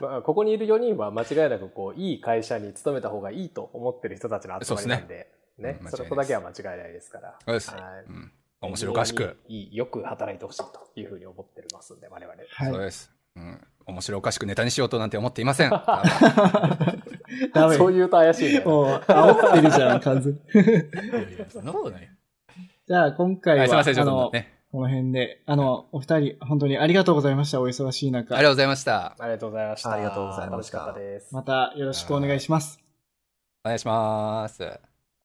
まあ、ここにいる4人は間違いなくこう、いい会社に勤めた方がいいと思ってる人たちの集まりなんで、ねうんそれこだけは間違いないですから。そうです。はいうん面白おかしく。いい、よく働いてほしいというふうに思ってますんで、我々。はい。そうです。うん。面白おかしくネタにしようとなんて思っていません。そう言うと怪しいね。もう、煽ってるじゃん、完全に。そんなことない。じゃあ、今回は、はい、すいません、ちょあのっと、ね。この辺で、あの、お二人、本当にありがとうございました。お忙しい中。ありがとうございました。ありがとうございました。ありがとうございました楽しかったです。またよろしくお願いします。お願いします。